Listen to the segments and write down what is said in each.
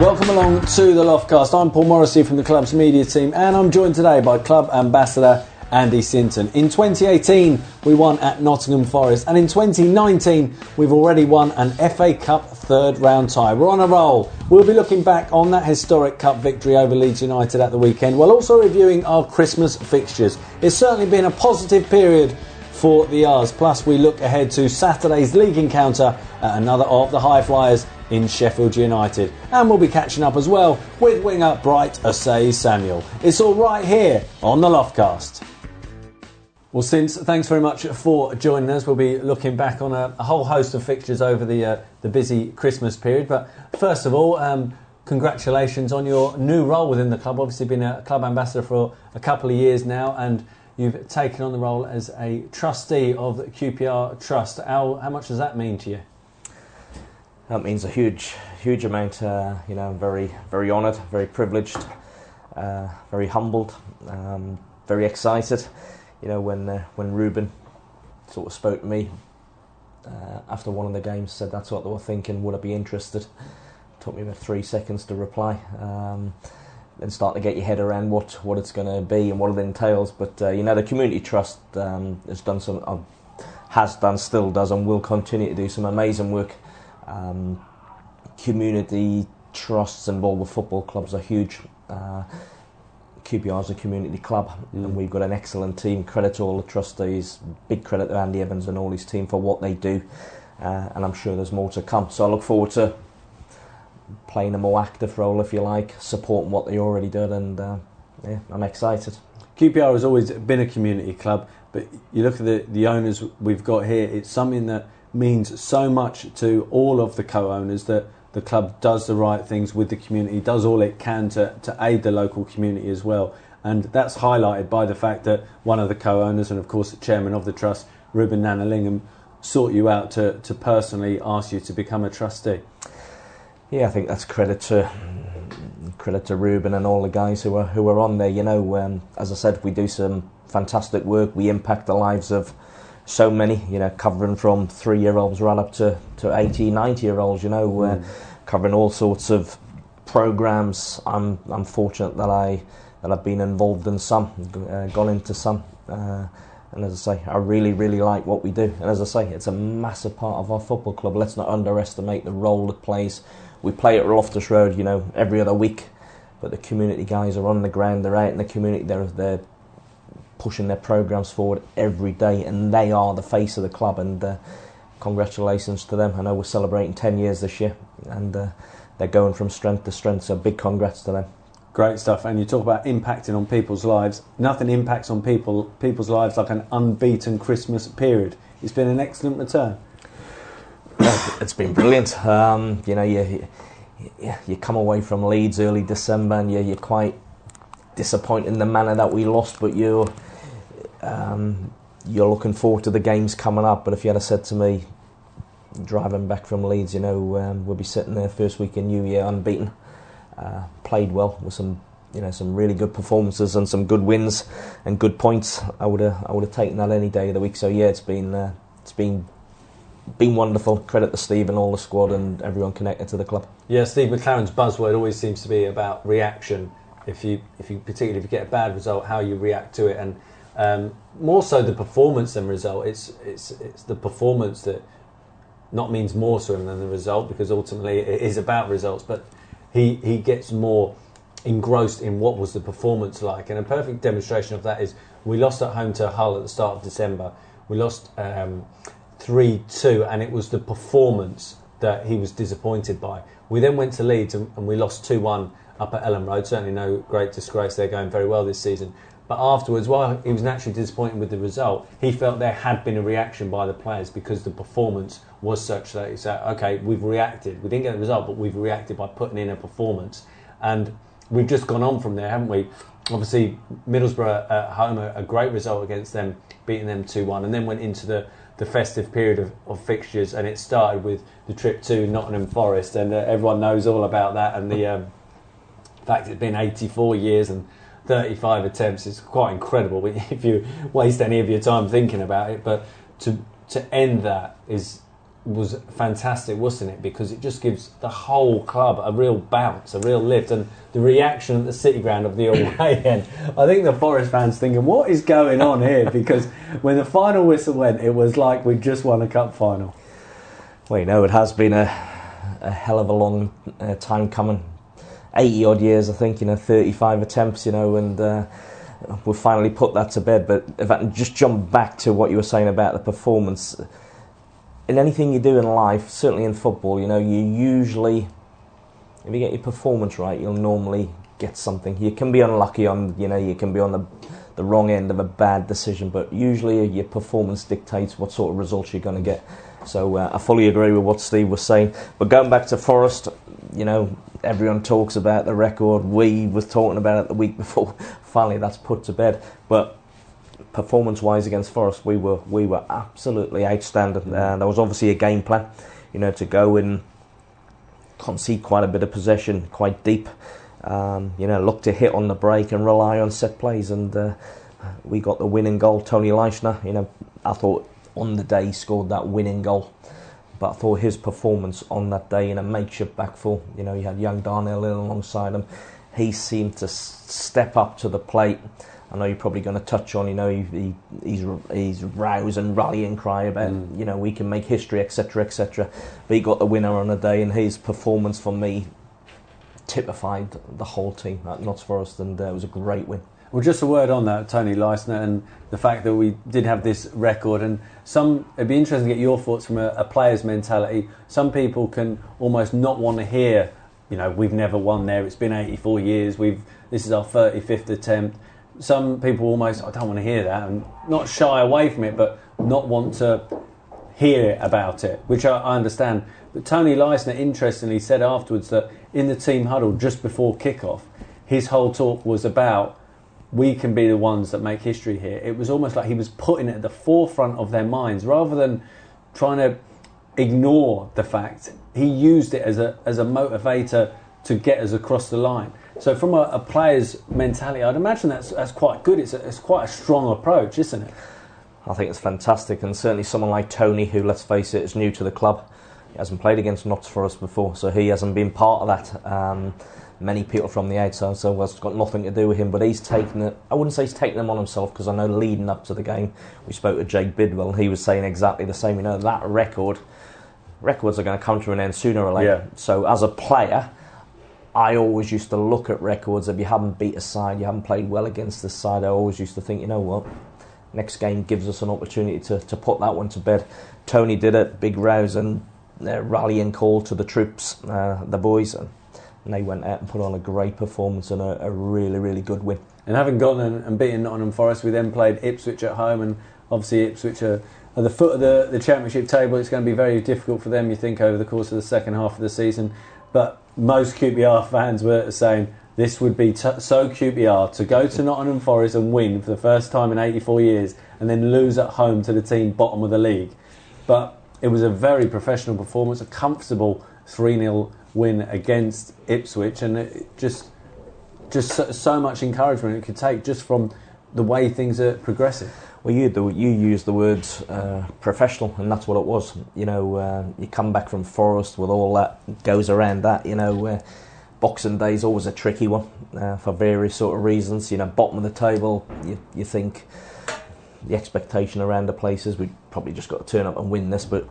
Welcome along to the Loftcast. I'm Paul Morrissey from the club's media team, and I'm joined today by club ambassador Andy Sinton. In 2018, we won at Nottingham Forest, and in 2019, we've already won an FA Cup third round tie. We're on a roll. We'll be looking back on that historic cup victory over Leeds United at the weekend, while also reviewing our Christmas fixtures. It's certainly been a positive period for the R's. Plus, we look ahead to Saturday's league encounter at another of the High Flyers in Sheffield United. And we'll be catching up as well with winger Bright Osayi Samuel. It's all right here on the Loftcast. Well, since thanks very much for joining us. We'll be looking back on a, a whole host of fixtures over the uh, the busy Christmas period. But first of all, um, congratulations on your new role within the club. Obviously, been a club ambassador for a couple of years now, and you've taken on the role as a trustee of the QPR Trust. How, how much does that mean to you? That means a huge, huge amount. Uh, you know, I'm very, very honoured, very privileged, uh, very humbled, um, very excited. You know, when uh, when Ruben sort of spoke to me uh, after one of the games, said that's what they were thinking. Would I be interested? Took me about three seconds to reply. Um, then start to get your head around what, what it's going to be and what it entails. But uh, you know, the community trust um, has done some, uh, has done, still does, and will continue to do some amazing work. Um, community trusts involved with football clubs are huge. Uh, QPR is a community club, mm. and we've got an excellent team. Credit to all the trustees. Big credit to Andy Evans and all his team for what they do. Uh, and I'm sure there's more to come. So I look forward to playing a more active role, if you like, supporting what they already did, and uh, yeah, I'm excited. QPR has always been a community club, but you look at the, the owners we've got here, it's something that means so much to all of the co owners that the club does the right things with the community, does all it can to, to aid the local community as well. And that's highlighted by the fact that one of the co owners, and of course the chairman of the trust, Ruben Gnanalingam, sought you out to, to personally ask you to become a trustee. Yeah, I think that's credit to credit to Ruben and all the guys who are who are on there. You know, um, as I said, we do some fantastic work. We impact the lives of so many. You know, covering from three year olds right up to to 80, 90 year olds. You know, mm. uh, covering all sorts of programs. I'm I'm fortunate that I that I've been involved in some, uh, gone into some. Uh, and as I say, I really, really like what we do. And as I say, it's a massive part of our football club. Let's not underestimate the role it plays we play at Loftus Road, you know, every other week. But the community guys are on the ground, they're out in the community, they're, they're pushing their programs forward every day, and they are the face of the club. And uh, congratulations to them. I know we're celebrating 10 years this year, and uh, they're going from strength to strength, so big congrats to them. Great stuff. And you talk about impacting on people's lives. Nothing impacts on people people's lives like an unbeaten Christmas period. It's been an excellent return it's been brilliant. Um, you know, you, you, you come away from Leeds early December and you, you're quite disappointed in the manner that we lost, but you're um, you're looking forward to the games coming up. But if you had said to me, driving back from Leeds, you know, um, we'll be sitting there first week in New Year unbeaten, uh, played well with some you know some really good performances and some good wins and good points. I would have I would have taken that any day of the week. So yeah, it's been uh, it's been been wonderful. Credit to Steve and all the squad and everyone connected to the club. Yeah, Steve McClaren's buzzword always seems to be about reaction. If you, if you particularly if you get a bad result, how you react to it, and um, more so the performance than result. It's it's it's the performance that not means more to him than the result because ultimately it is about results. But he he gets more engrossed in what was the performance like, and a perfect demonstration of that is we lost at home to Hull at the start of December. We lost. Um, 3 2, and it was the performance that he was disappointed by. We then went to Leeds and, and we lost 2 1 up at Elland Road. Certainly no great disgrace. They're going very well this season. But afterwards, while he was naturally disappointed with the result, he felt there had been a reaction by the players because the performance was such that he said, okay, we've reacted. We didn't get the result, but we've reacted by putting in a performance. And we've just gone on from there, haven't we? Obviously, Middlesbrough at home, a, a great result against them, beating them 2 1, and then went into the the festive period of, of fixtures, and it started with the trip to Nottingham Forest, and uh, everyone knows all about that. And the um, fact it's been 84 years and 35 attempts is quite incredible if you waste any of your time thinking about it. But to to end that is was fantastic, wasn't it? Because it just gives the whole club a real bounce, a real lift, and the reaction at the City Ground of the away end. I think the Forest fans thinking, "What is going on here?" Because when the final whistle went, it was like we just won a cup final. Well, you know, it has been a, a hell of a long uh, time coming. 80 odd years, I think, you know, 35 attempts, you know, and uh, we've finally put that to bed. But if I can just jump back to what you were saying about the performance, in anything you do in life, certainly in football, you know, you usually, if you get your performance right, you'll normally get something. You can be unlucky on, you know, you can be on the the wrong end of a bad decision, but usually your performance dictates what sort of results you're going to get. So uh, I fully agree with what Steve was saying. But going back to Forest, you know, everyone talks about the record. We was talking about it the week before. Finally, that's put to bed. But performance-wise against Forest, we were we were absolutely outstanding. Uh, there was obviously a game plan, you know, to go and concede quite a bit of possession, quite deep. Um, you know, look to hit on the break and rely on set plays, and uh, we got the winning goal. Tony Leistner, you know, I thought on the day he scored that winning goal. But I thought his performance on that day in a makeshift back four, you know, he had young Darnell in alongside him. He seemed to step up to the plate. I know you're probably going to touch on, you know, he, he, he's he's rouse and rallying cry about, mm. you know, we can make history, etc., etc. But he got the winner on the day, and his performance for me typified the whole team at Notts Forest, and uh, it was a great win. Well, just a word on that, Tony Leistner, and the fact that we did have this record. And some, it'd be interesting to get your thoughts from a, a player's mentality. Some people can almost not want to hear, you know, we've never won there. It's been 84 years. We've this is our 35th attempt. Some people almost, I don't want to hear that, and not shy away from it, but not want to hear about it, which I, I understand. But Tony Leistner, interestingly, said afterwards that in the team huddle just before kickoff, his whole talk was about we can be the ones that make history here. It was almost like he was putting it at the forefront of their minds rather than trying to ignore the fact. He used it as a, as a motivator to get us across the line. So, from a, a player's mentality, I'd imagine that's, that's quite good. It's, a, it's quite a strong approach, isn't it? I think it's fantastic, and certainly someone like Tony, who, let's face it, is new to the club. He hasn't played against Notts Forest before, so he hasn't been part of that. Um, many people from the outside, so it's got nothing to do with him. But he's taken it. I wouldn't say he's taken them on himself because I know leading up to the game, we spoke to Jake Bidwell, and he was saying exactly the same. You know that record, records are going to come to an end sooner or later. Yeah. So as a player. I always used to look at records. If you haven't beat a side, you haven't played well against this side, I always used to think, you know what, next game gives us an opportunity to, to put that one to bed. Tony did it, big rouse and uh, rallying call to the troops, uh, the boys, and and they went out and put on a great performance and a, a really, really good win. And having gone and, and, beaten Nottingham Forest, we then played Ipswich at home, and obviously Ipswich are at the foot of the, the Championship table. It's going to be very difficult for them, you think, over the course of the second half of the season. But most QPR fans were saying this would be t- so QPR to go to Nottingham Forest and win for the first time in 84 years, and then lose at home to the team bottom of the league. But it was a very professional performance, a comfortable 3 0 win against Ipswich, and it just just so, so, much encouragement it could take just from the way things are progressing. Well, you you used the word uh, professional, and that's what it was. You know, uh, you come back from Forest with all that goes around that. You know, uh, Boxing Day is always a tricky one uh, for various sort of reasons. You know, bottom of the table, you, you think the expectation around the places we probably just got to turn up and win this, but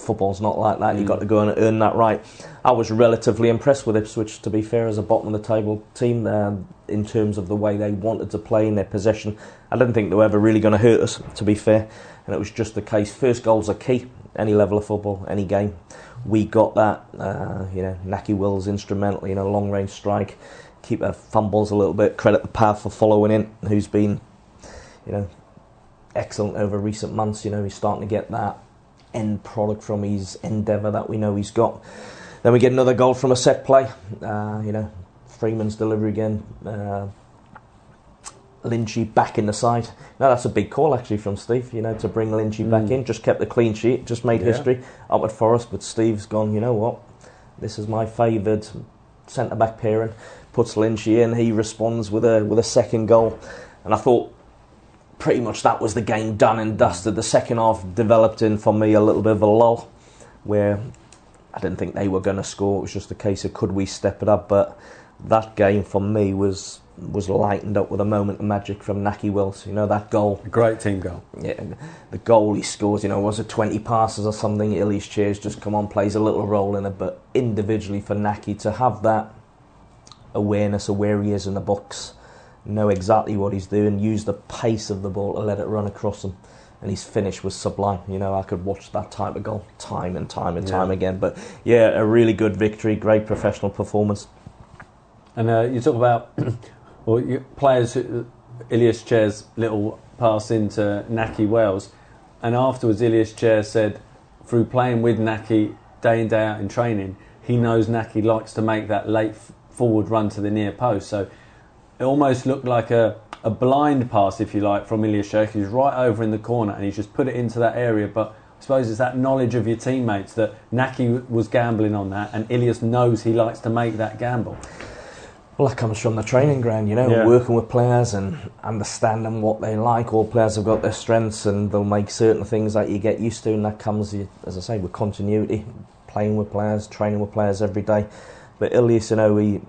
football's not like that. You've got to go and earn that right. I was relatively impressed with Ipswich, to be fair, as a bottom of the table team um, in terms of the way they wanted to play in their possession. I didn't think they were ever really going to hurt us, to be fair. And it was just the case. First goals are key, any level of football, any game. We got that. Uh, you know, Nahki Wells instrumental. in a long range strike. Keep our fumbles a little bit. Credit the path for following in, who's been, you know, excellent over recent months. You know, he's starting to get that end product from his endeavour that we know he's got. Then we get another goal from a set play. Uh, you know, Freeman's delivery again. Uh, Lynchy back in the side. Now that's a big call actually from Steve. You know, to bring Lynchy mm. back in, just kept the clean sheet, just made yeah. history up at Forest. But Steve's gone. You know what? This is my favoured centre back pairing. Puts Lynchy in. He responds with a with a second goal. And I thought pretty much that was the game done and dusted. The second half developed in for me a little bit of a lull. where I didn't think they were going to score. It was just a case of could we step it up. But that game for me was was lightened up with a moment of magic from Nahki Wells. You know that goal. Great team goal. Yeah, the goal he scores. You know, was it twenty passes or something? Ilias Chairs just come on, plays a little role in it. But individually for Nahki to have that awareness of where he is in the box, know exactly what he's doing, use the pace of the ball to let it run across him. And his finish was sublime. You know, I could watch that type of goal time and time and time Yeah. again. But yeah, a really good victory, great professional performance. And uh, you talk about well, you, players, Ilias Chair's little pass into Nahki Wells, and afterwards Ilias Chair said, through playing with Nahki day in day out in training, he knows Nahki likes to make that late f- forward run to the near post. So it almost looked like a, a blind pass, if you like, from Ilias Chair. He's right over in the corner, and he's just put it into that area, but. I suppose it's that knowledge of your teammates that Nahki was gambling on that, and Ilias knows he likes to make that gamble. Well, that comes from the training ground, you know, Yeah. working with players and understanding what they like. All players have got their strengths and they'll make certain things that you get used to, and that comes, as I say, with continuity, playing with players, training with players every day. But Ilias, you know, he,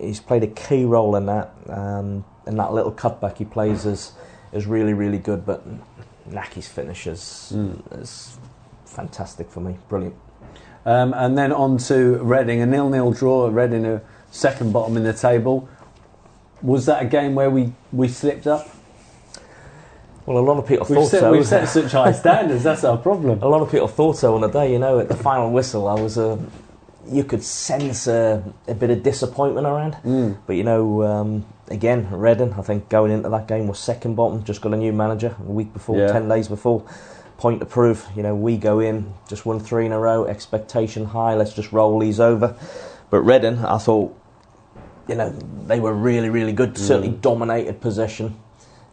he's played a key role in that, um, and that little cutback he plays is, is really, really good. But Nahki's finish is, Mm. is fantastic for me, brilliant. Um, and then on to Reading, a nil-nil draw. Reading a second bottom in the table. Was that a game where we, we slipped up? Well, a lot of people We've thought set, so. we've set such high standards. That's our problem. A lot of people thought so on the day, you know, at the final whistle, I was uh, you could sense a, a bit of disappointment around. Mm. But, you know, um, again, Reading, I think going into that game was second bottom, just got a new manager a week before, Yeah. 10 days before. Point to prove, you know, we go in, just won three in a row, expectation high, let's just roll these over. But Reading, I thought, you know, they were really, really good, certainly Mm. dominated possession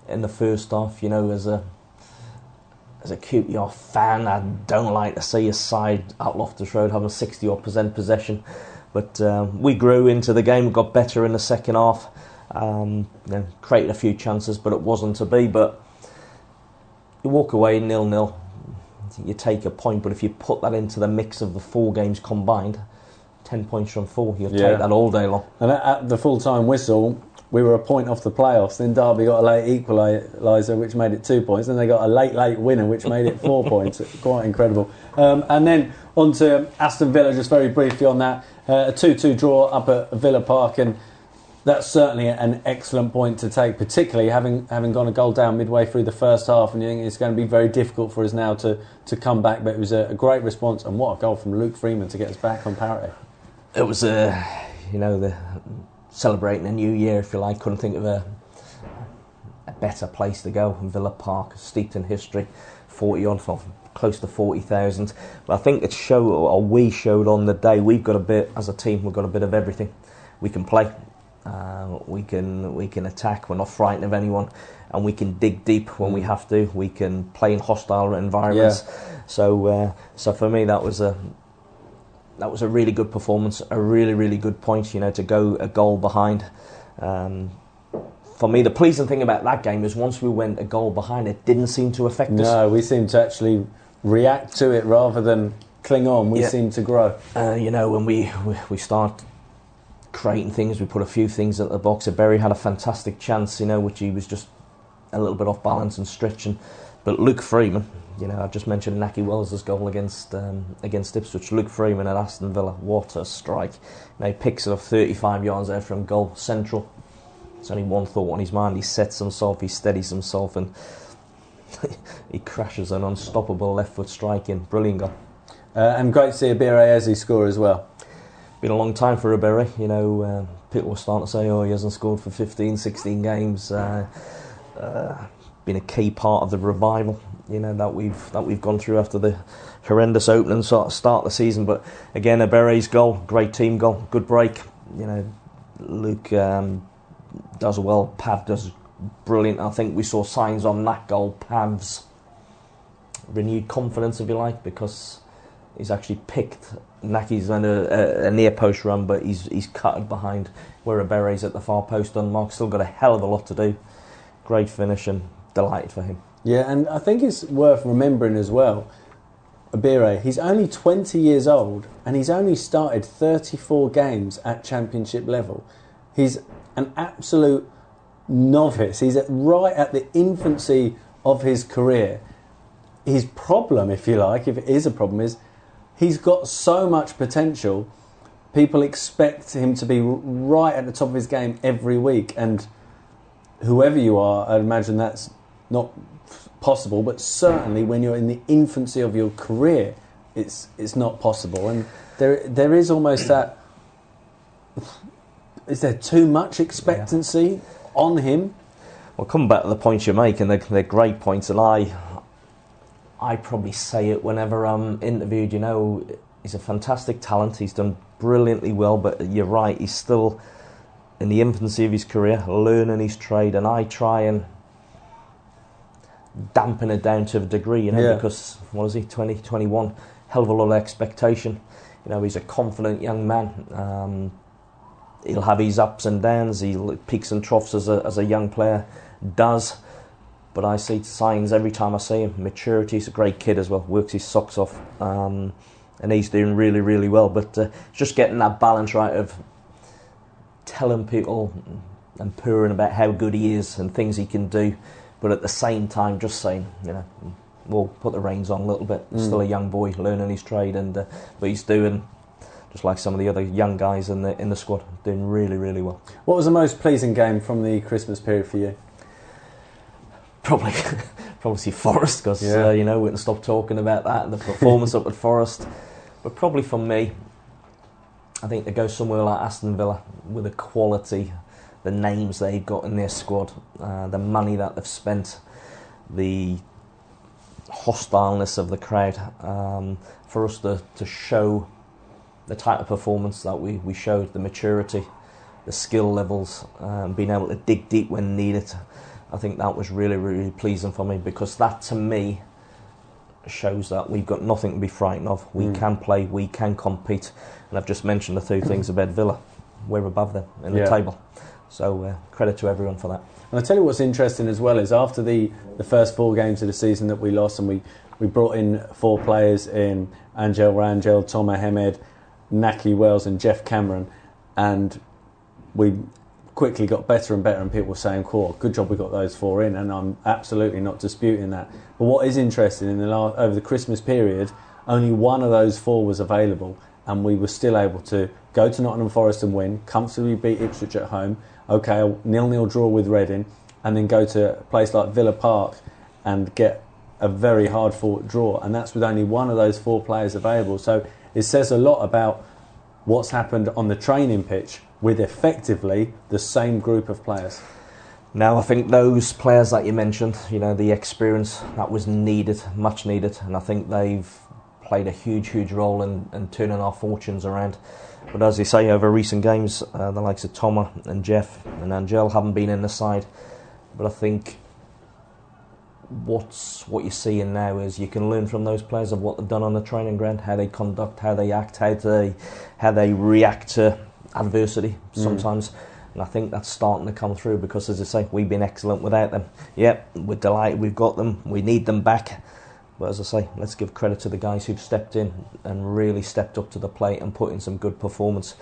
in the first half, you know, as a as a QPR fan, I don't like to see a side at Loftus Road having 60 odd percent possession. But um, we grew into the game, got better in the second half, um, you know, created a few chances, but it wasn't to be. But you walk away nil nil, you take a point, but if you put that into the mix of the four games combined, 10 points from four, you'll Yeah. take that all day long. And at, at the full-time whistle, we were a point off the playoffs. Then Derby got a late equaliser, which made it two points. Then they got a late, late winner, which made it four points. Quite incredible. Um, and then on to Aston Villa, just very briefly on that. Uh, a 2-2 draw up at Villa Park, and that's certainly an excellent point to take, particularly having having gone a goal down midway through the first half, and you think it's going to be very difficult for us now to, to come back. But it was a, a great response, and what a goal from Luke Freeman to get us back on parity. It was a, you know, the celebrating a new year, if you like. Couldn't think of a a better place to go than Villa Park, steeped in history, forty odd, well, close to forty thousand. But I think it showed, or we showed on the day, we've got a bit as a team. We've got a bit of everything. We can play, uh, we can we can attack. We're not frightened of anyone, and we can dig deep when we Mm. have to. We can play in hostile environments. So, uh, so for me, that was a that was a really good performance, a really, really good point, you know, to go a goal behind. Um, for me, the pleasing thing about that game is once we went a goal behind, it didn't seem to affect us. No, we seemed to actually react to it rather than cling on. We Yeah. seem to grow. Uh, you know, when we, we, we start creating things, we put a few things at the box. Berry had a fantastic chance, you know, which he was just a little bit off balance and stretching. But Luke Freeman, you know, I've just mentioned Nahki Wells' goal against um, against Ipswich. Luke Freeman at Aston Villa, what a strike! You know, he picks it up 35 yards there from goal central. It's only one thought on his mind. He sets himself, he steadies himself, and he crashes an unstoppable left foot strike in. Brilliant goal. Uh, and great to see Ebere Eze score as well. been a long time for Ebere. You know, um, people were starting to say, oh, he hasn't scored for 15, 16 games. Uh, uh, been a key part of the revival, you know, that we've that we've gone through after the horrendous opening sort of start of the season. But again, Ebere's goal, great team goal, good break. You know, Luke um, does well. Pav does brilliant. I think we saw signs on that goal. Pav's renewed confidence, if you like, because he's actually picked Nahki's on a, a, a near post run, but he's he's cut behind where Ebere's at the far post unmarked. Still got a hell of a lot to do. Great finish and delighted for him. Yeah, and I think it's worth remembering as well. Ebere, he's only 20 years old and he's only started 34 games at championship level. He's an absolute novice. He's at, right at the infancy of his career. His problem, if you like, if it is a problem, is he's got so much potential. People expect him to be right at the top of his game every week, and whoever you are, I'd imagine that's not possible. But certainly, when you're in the infancy of your career, it's it's not possible. And there there is almost that. Is there too much expectancy yeah. on him? Well, come back to the points you make, and they're, they're great points. And I, I probably say it whenever I'm interviewed. You know, he's a fantastic talent. He's done brilliantly well, but you're right. He's still in the infancy of his career, learning his trade, and I try and dampen it down to a degree, you know, yeah. because what is he, 20, 21, hell of a lot of expectation. You know, he's a confident young man. Um, he'll have his ups and downs, he peaks and troughs as a, as a young player does. But I see signs every time I see him. Maturity, he's a great kid as well, works his socks off. Um, and he's doing really, really well. But uh, just getting that balance right of telling people and purring about how good he is and things he can do, but at the same time just saying, you know, we'll put the reins on a little bit. Mm. Still a young boy learning his trade, and uh, but he's doing just like some of the other young guys in the in the squad, doing really really well. What was the most pleasing game from the Christmas period for you? Probably, probably see Forest because yeah. uh, you know we can stop talking about that and the performance up at Forest. But probably for me, I think to go somewhere like Aston Villa with the quality, the names they've got in their squad, uh, the money that they've spent, the hostileness of the crowd, um, for us to, to show the type of performance that we, we showed, the maturity, the skill levels, um, being able to dig deep when needed. I think that was really, really pleasing for me because that to me shows that we've got nothing to be frightened of. We mm. can play, we can compete, and I've just mentioned the two things about Villa. We're above them in yeah. the table, so uh, credit to everyone for that. And I tell you what's interesting as well is after the, the first four games of the season that we lost, and we, we brought in four players in Angel Rangel, Tomer Hemed, Nahki Wells, and Geoff Cameron, and we quickly got better and better, and people were saying, "Cool, good job we got those four in," and I'm absolutely not disputing that. But what is interesting in the last, over the Christmas period, only one of those four was available, and we were still able to go to Nottingham Forest and win, comfortably beat Ipswich at home. Okay, a nil-nil draw with Reading, and then go to a place like Villa Park and get a very hard-fought draw, and that's with only one of those four players available. So it says a lot about what's happened on the training pitch with effectively the same group of players. Now, I think those players that you mentioned, you know, the experience that was needed, much needed, and I think they've played a huge, huge role in, in turning our fortunes around. But as you say, over recent games, uh, the likes of Thomas and Geoff and Angel haven't been in the side. But I think what's what you're seeing now is you can learn from those players of what they've done on the training ground, how they conduct, how they act, how they how they react to adversity mm. sometimes. Mm. And I think that's starting to come through because, as I say, we've been excellent without them. Yep, we're delighted we've got them. We need them back. But as I say, let's give credit to the guys who've stepped in and really stepped up to the plate and put in some good performance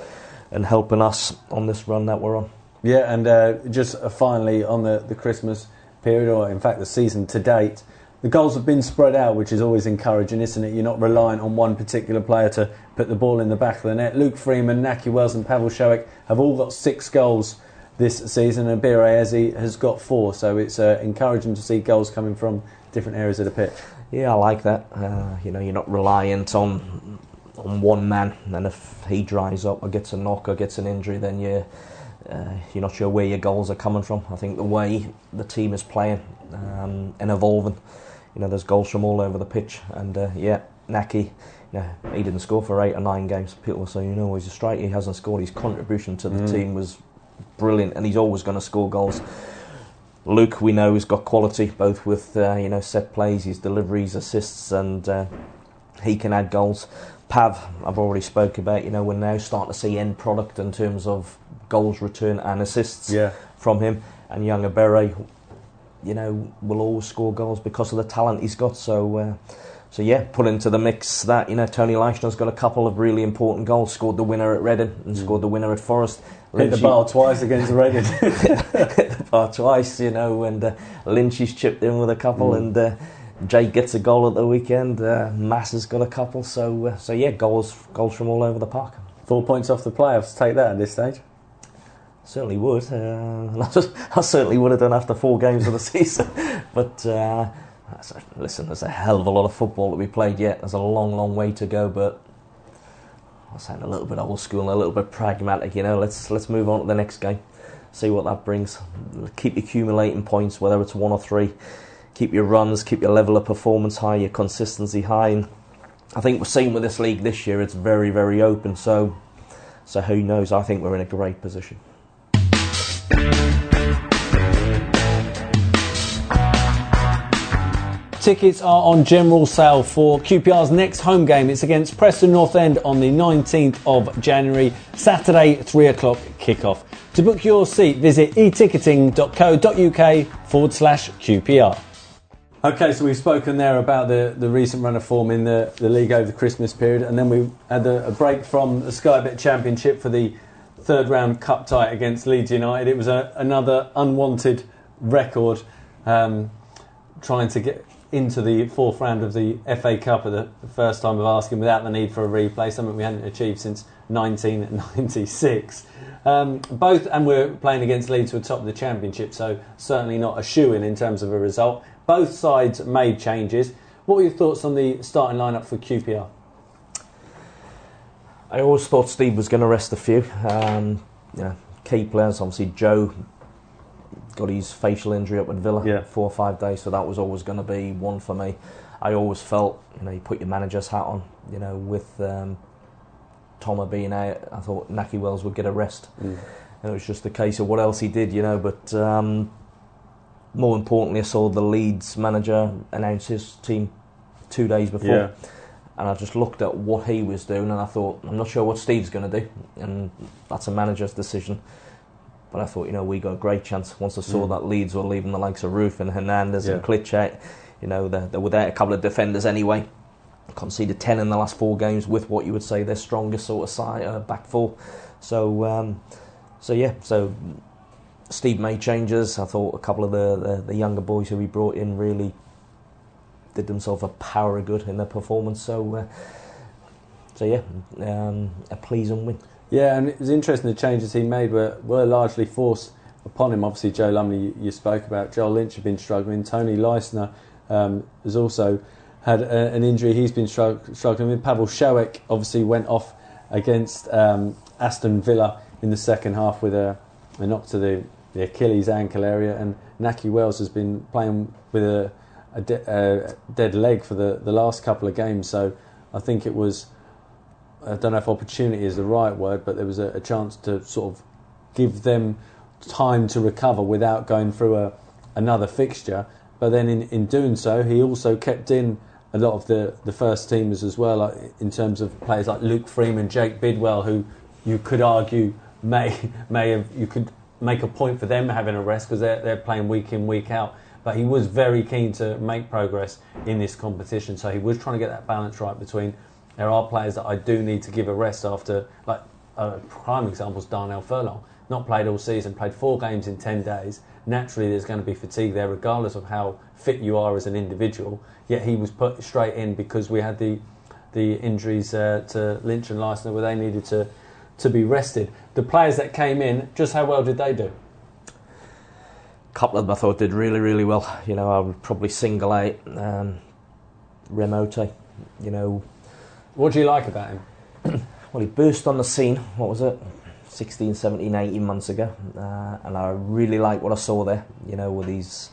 and helping us on this run that we're on. Yeah, and uh, just uh, finally on the, the Christmas period, or in fact the season to date, the goals have been spread out, which is always encouraging, isn't it? You're not reliant on one particular player to put the ball in the back of the net. Luke Freeman, Nahki Wells, and Pavel Wszołek have all got six goals this season, and Eze has got four. So it's uh, encouraging to see goals coming from different areas of the pitch. Yeah, I like that. Uh, you know, you're not reliant on on one man, and if he dries up or gets a knock or gets an injury, then you uh, you're not sure where your goals are coming from. I think the way the team is playing um, and evolving you know, there's goals from all over the pitch. And uh, yeah, Nahki. you know, he didn't score for eight or nine games. People say, you know, he's a striker, he hasn't scored. His contribution to the mm. team was brilliant, and he's always going to score goals. Luke, we know, has got quality both with uh, you know set plays, his deliveries, assists, and uh, he can add goals. Pav, I've already spoke about. You know, we're now starting to see end product in terms of goals, return, and assists yeah. from him. And young Ebere, you know, will always score goals because of the talent he's got. So uh, so yeah, put into the mix that you know Tony Leistner's got a couple of really important goals. Scored the winner at Reading and mm. scored the winner at Forest. Hit the bar twice against Reading. hit the bar twice, you know, and uh, Lynchy's chipped in with a couple, mm. and uh, Jake gets a goal at the weekend. Uh, Mass has got a couple, so uh, so yeah, goals goals from all over the park. Four points off the playoffs. Take that at this stage. Certainly would. Uh, I certainly would have done after four games of the season, but uh, listen, there's a hell of a lot of football to be played yet. There's a long, long way to go, but I sound a little bit old school and a little bit pragmatic. You know, let's let's move on to the next game, see what that brings. Keep accumulating points, whether it's one or three. Keep your runs, keep your level of performance high, your consistency high. And I think we're seeing with this league this year, it's very, very open. So, so who knows? I think we're in a great position. Tickets are on general sale for QPR's next home game. It's against Preston North End on the 19th of January, Saturday, 3 o'clock kickoff. To book your seat, visit eticketing.co.uk forward slash QPR. Okay, so we've spoken there about the, the recent run of form in the, the league over the Christmas period, and then we had a, a break from the Sky Bet Championship for the third round cup tie against Leeds United. It was a, another unwanted record, um, trying to get into the fourth round of the FA Cup for the first time of asking without the need for a replay, something we hadn't achieved since 1996. Um, both, and we're playing against Leeds, who top of the Championship, so certainly not a shoe in in terms of a result. Both sides made changes. What were your thoughts on the starting lineup for QPR? I always thought Steve was going to rest a few. Um, you know, key players, obviously Joe got his facial injury up at Villa yeah. four or five days, so that was always going to be one for me. I always felt, you know, you put your manager's hat on, you know, with um, Tomer being out, I thought Nahki Wells would get a rest. Mm. And it was just a case of what else he did, you know, but um, more importantly, I saw the Leeds manager announce his team two days before. Yeah. And I just looked at what he was doing and I thought, I'm not sure what Steve's going to do. And that's a manager's decision. But I thought, you know, we got a great chance once I saw mm. that Leeds were leaving the likes of Roofe and Hernandez yeah. and Klitschek. You know, they, they were there a couple of defenders anyway. Conceded 10 in the last four games with what you would say their strongest sort of side, uh, back four. So, um, so yeah, so Steve made changes. I thought a couple of the, the, the, younger boys who he brought in really did themselves a power of good in their performance. So, uh, so yeah, um, a pleasing win. Yeah, and it was interesting the changes he made were, were largely forced upon him. Obviously, Joe Lumley, you, spoke about. Joel Lynch had been struggling. Tony Leistner um, has also had a, an injury. He's been strugg- struggling with. Pavel Wszołek obviously went off against um, Aston Villa in the second half with a, a knock to the, the, Achilles ankle area. And Nahki Wells has been playing with a, a, de- a dead leg for the, the last couple of games. So I think it was I don't know if opportunity is the right word, but there was a, a chance to sort of give them time to recover without going through a, another fixture. But then in, in doing so, he also kept in a lot of the, the first teamers as well, like in terms of players like Luke Freeman, Jake Bidwell, who you could argue may may have you could make a point for them having a rest because they're they're playing week in week out. But he was very keen to make progress in this competition, so he was trying to get that balance right between there are players that I do need to give a rest after, like a prime example is Darnell Furlong. Not played all season, played four games in 10 days. Naturally, there's going to be fatigue there, regardless of how fit you are as an individual. Yet he was put straight in because we had the the injuries uh, to Lynch and Leistner where they needed to, to be rested. The players that came in, just how well did they do? A couple of them I thought did really, really well. You know, I would probably single out um, Rem Oteh. You know, what do you like about him? well, he burst on the scene, what was it, 16, 17, 18 months ago. Uh, and I really like what I saw there, you know, with his,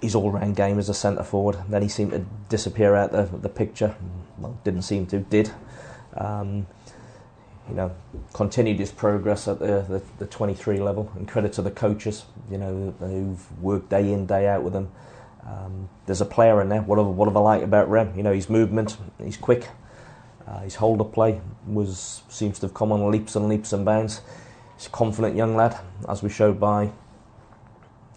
his all round game as a centre forward. Then he seemed to disappear out the, the picture. Well, didn't seem to, did. Um, you know, continued his progress at the, the, the 23 level. And credit to the coaches, you know, who've worked day in, day out with him. Um, there's a player in there. What have, what have I like about Rem? You know, his movement, he's quick, uh, his holder play was seems to have come on leaps and leaps and bounds. He's a confident young lad, as we showed by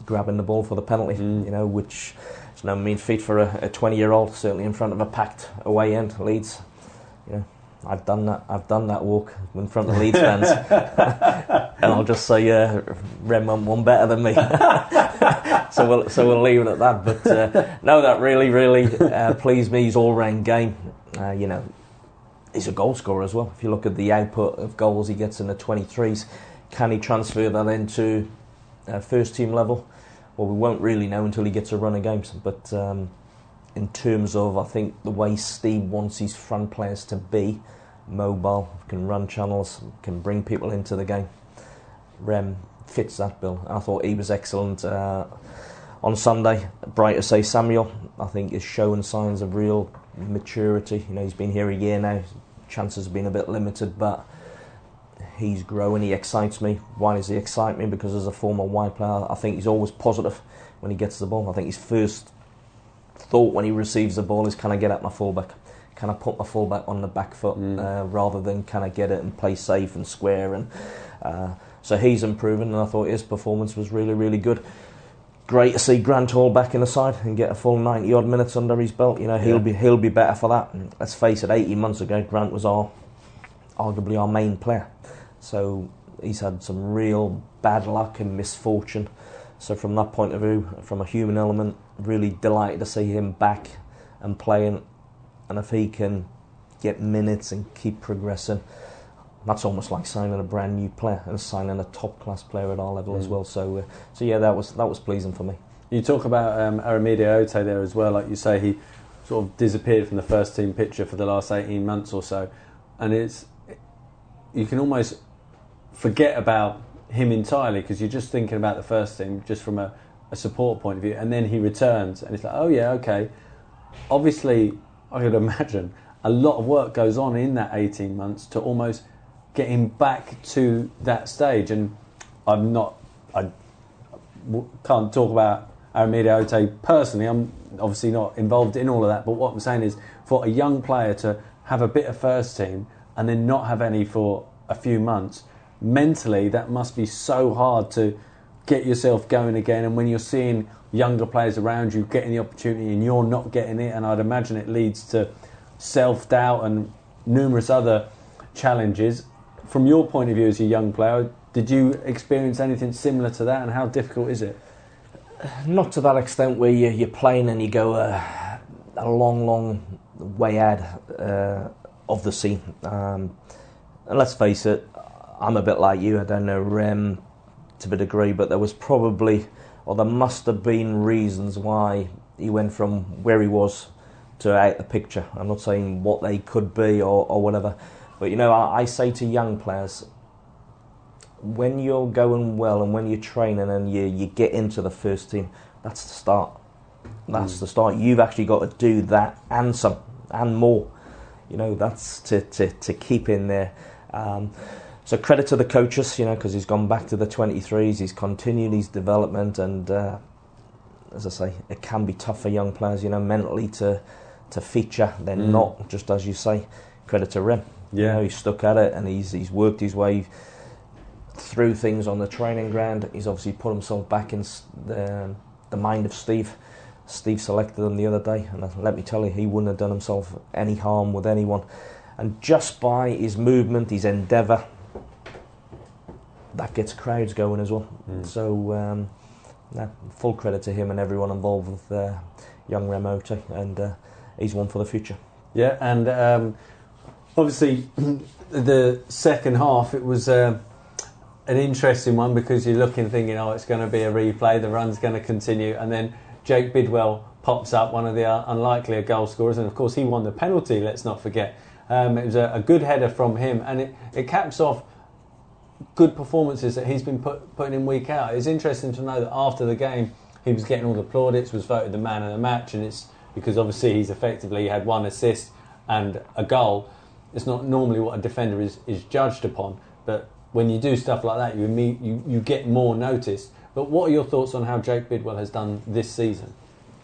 grabbing the ball for the penalty. Mm. You know, which is no mean feat for a 20 year old, certainly in front of a packed away end, Leeds. You know, I've done that. I've done that walk in front of Leeds fans, and I'll just say, uh, Rem won better than me. so we'll so we'll leave it at that. But uh, no, that really really uh, pleased me. His all round game. Uh, you know, he's a goal scorer as well. If you look at the output of goals he gets in the 23s, can he transfer that into uh, first team level? Well, we won't really know until he gets a run of games. But um, in terms of, I think, the way Steve wants his front players to be, mobile, can run channels, can bring people into the game. Rem fits that bill. I thought he was excellent uh, on Sunday. Bright say Samuel. I think, is showing signs of real maturity. You know, he's been here a year now. Chances have been a bit limited, but he's growing. He excites me. Why does he excite me? Because as a former wide player, I think he's always positive when he gets the ball. I think his first thought when he receives the ball is, "Can I get at my fullback? Can I put my fullback on the back foot mm. uh, rather than can I get it and play safe and square?" And uh, so he's improving, and I thought his performance was really, really good. Great to see Grant Hall back in the side and get a full ninety odd minutes under his belt. You know he'll yeah. be he'll be better for that. And let's face it, eighteen months ago Grant was our arguably our main player. So he's had some real bad luck and misfortune. So from that point of view, from a human element, really delighted to see him back and playing. And if he can get minutes and keep progressing, that's almost like signing a brand new player and signing a top class player at our level mm. as well. So, uh, so yeah, that was that was pleasing for me. You talk about um, Aramide Oteh there as well, like you say, he sort of disappeared from the first team picture for the last eighteen months or so, and it's you can almost forget about him entirely because you're just thinking about the first team just from a, a, support point of view. And then he returns, and it's like, oh yeah, okay. Obviously, I could imagine a lot of work goes on in that 18 months to almost get him back to that stage. And I'm not, I can't talk about Aramide Oteh personally. I'm obviously not involved in all of that. But what I'm saying is, for a young player to have a bit of first team and then not have any for a few months mentally that must be so hard to get yourself going again. And when you're seeing younger players around you getting the opportunity and you're not getting it, and I'd imagine it leads to self doubt and numerous other challenges. From your point of view as a young player, did you experience anything similar to that, and how difficult is it? Not to that extent where you, you're playing and you go uh, a long, long way out uh, of the scene. Um, and let's face it, I'm a bit like you. I don't know Rem to a degree, but there was probably, or there must have been reasons why he went from where he was to out the picture. I'm not saying what they could be or, or whatever, but you know, I, I say to young players, when you're going well and when you're training and you, you get into the first team, that's the start. That's mm. the start. You've actually got to do that and some and more. You know, that's to, to, to keep in there. Um, so credit to the coaches, you know, because he's gone back to the 23s, he's continued his development, and uh, as I say, it can be tough for young players, you know, mentally to to feature. They're mm. not just as you say. Credit to Rem. Yeah, you know, he's stuck at it and he's he's worked his way through things on the training ground. He's obviously put himself back in the the mind of Steve. Steve selected him the other day, and let me tell you, he wouldn't have done himself any harm with anyone. And just by his movement, his endeavour, that gets crowds going as well. Mm. So, um, yeah, full credit to him and everyone involved with uh, young Rem Oteh, and uh, he's one for the future. Yeah, and um, obviously the second half it was uh, an interesting one because you're looking, thinking, oh, it's going to be a replay, the run's going to continue, and then Jake Bidwell pops up, one of the uh, unlikelier goal scorers, and of course he won the penalty. Let's not forget. Um, it was a, a, good header from him, and it, it caps off good performances that he's been put, putting in week out. It's interesting to know that after the game, he was getting all the plaudits, was voted the man of the match, and it's because obviously he's effectively had one assist and a goal. It's not normally what a defender is, is judged upon, but when you do stuff like that, you, you, you get more notice. But what are your thoughts on how Jake Bidwell has done this season?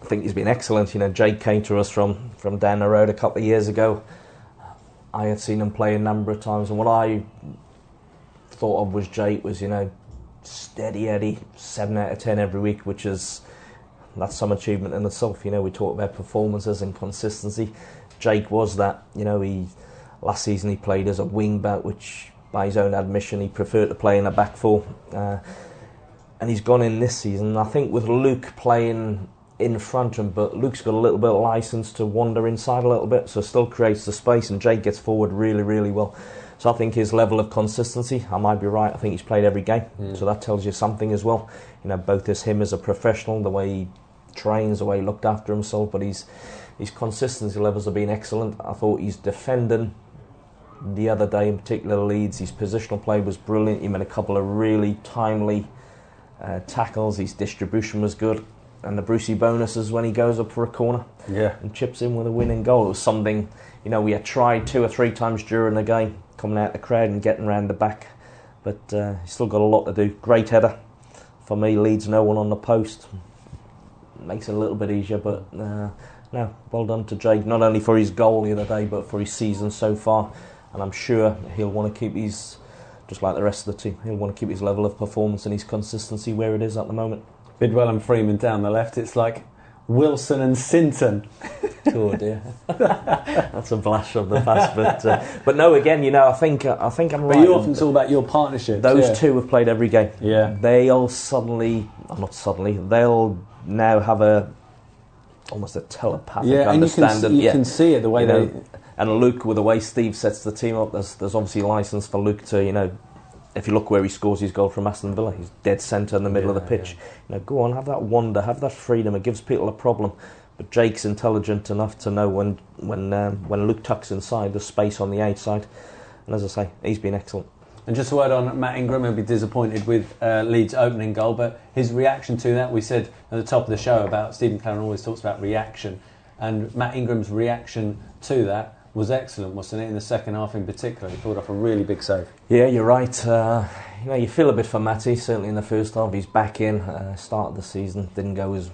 I think he's been excellent. You know, Jake came to us from, from down the road a couple of years ago. I had seen him play a number of times, and what I thought of was Jake was, you know, steady Eddie, 7 out of 10 every week, which is that's some achievement in itself. You know, we talk about performances and consistency. Jake was that. You know, he last season he played as a wing back, which by his own admission he preferred to play in a back four. Uh, and he's gone in this season. I think with Luke playing in front of him, but Luke's got a little bit of license to wander inside a little bit, so still creates the space, and Jake gets forward really, really well. So I think his level of consistency, I might be right. I think he's played every game, mm. so that tells you something as well. You know, both as him as a professional, the way he trains, the way he looked after himself, but his his consistency levels have been excellent. I thought he's defending the other day in particular Leeds, his positional play was brilliant. He made a couple of really timely uh, tackles. His distribution was good, and the Brucey bonuses when he goes up for a corner, yeah, and chips in with a winning goal. It was something you know we had tried two or three times during the game, coming out the crowd and getting round the back, but uh, he's still got a lot to do. Great header for me. Leads no one on the post. Makes it a little bit easier, but uh, no, well done to Jake. Not only for his goal the other day, but for his season so far. And I'm sure he'll want to keep his just like the rest of the team. He'll want to keep his level of performance and his consistency where it is at the moment. Bidwell and Freeman down the left. It's like Wilson and Sinton. oh dear, that's a blast from the past. But uh, but no, again, you know, I think uh, I think I'm but right. you often talk about your partnership. Those yeah. two have played every game. Yeah, they'll suddenly, not suddenly, they'll now have a almost a telepathic yeah, understanding. And you, can, you yeah. can see it the way you they. And Luke, with the way Steve sets the team up, there's there's obviously license for Luke to you know. If you look where he scores his goal from Aston Villa, he's dead centre in the middle yeah, of the pitch. Yeah. You know, go on, have that wonder, have that freedom. It gives people a problem. But Jake's intelligent enough to know when when um, when Luke tucks inside, there's space on the outside. And as I say, he's been excellent. And just a word on Matt Ingram, he'll be disappointed with uh, Leeds' opening goal, but his reaction to that, we said at the top of the show about Steve McClaren always talks about reaction, and Matt Ingram's reaction to that was excellent, wasn't it? In the second half, in particular, he pulled off a really big save. Yeah, you're right. Uh, you know, you feel a bit for Matty. Certainly in the first half, he's back in. Uh, start of the season didn't go as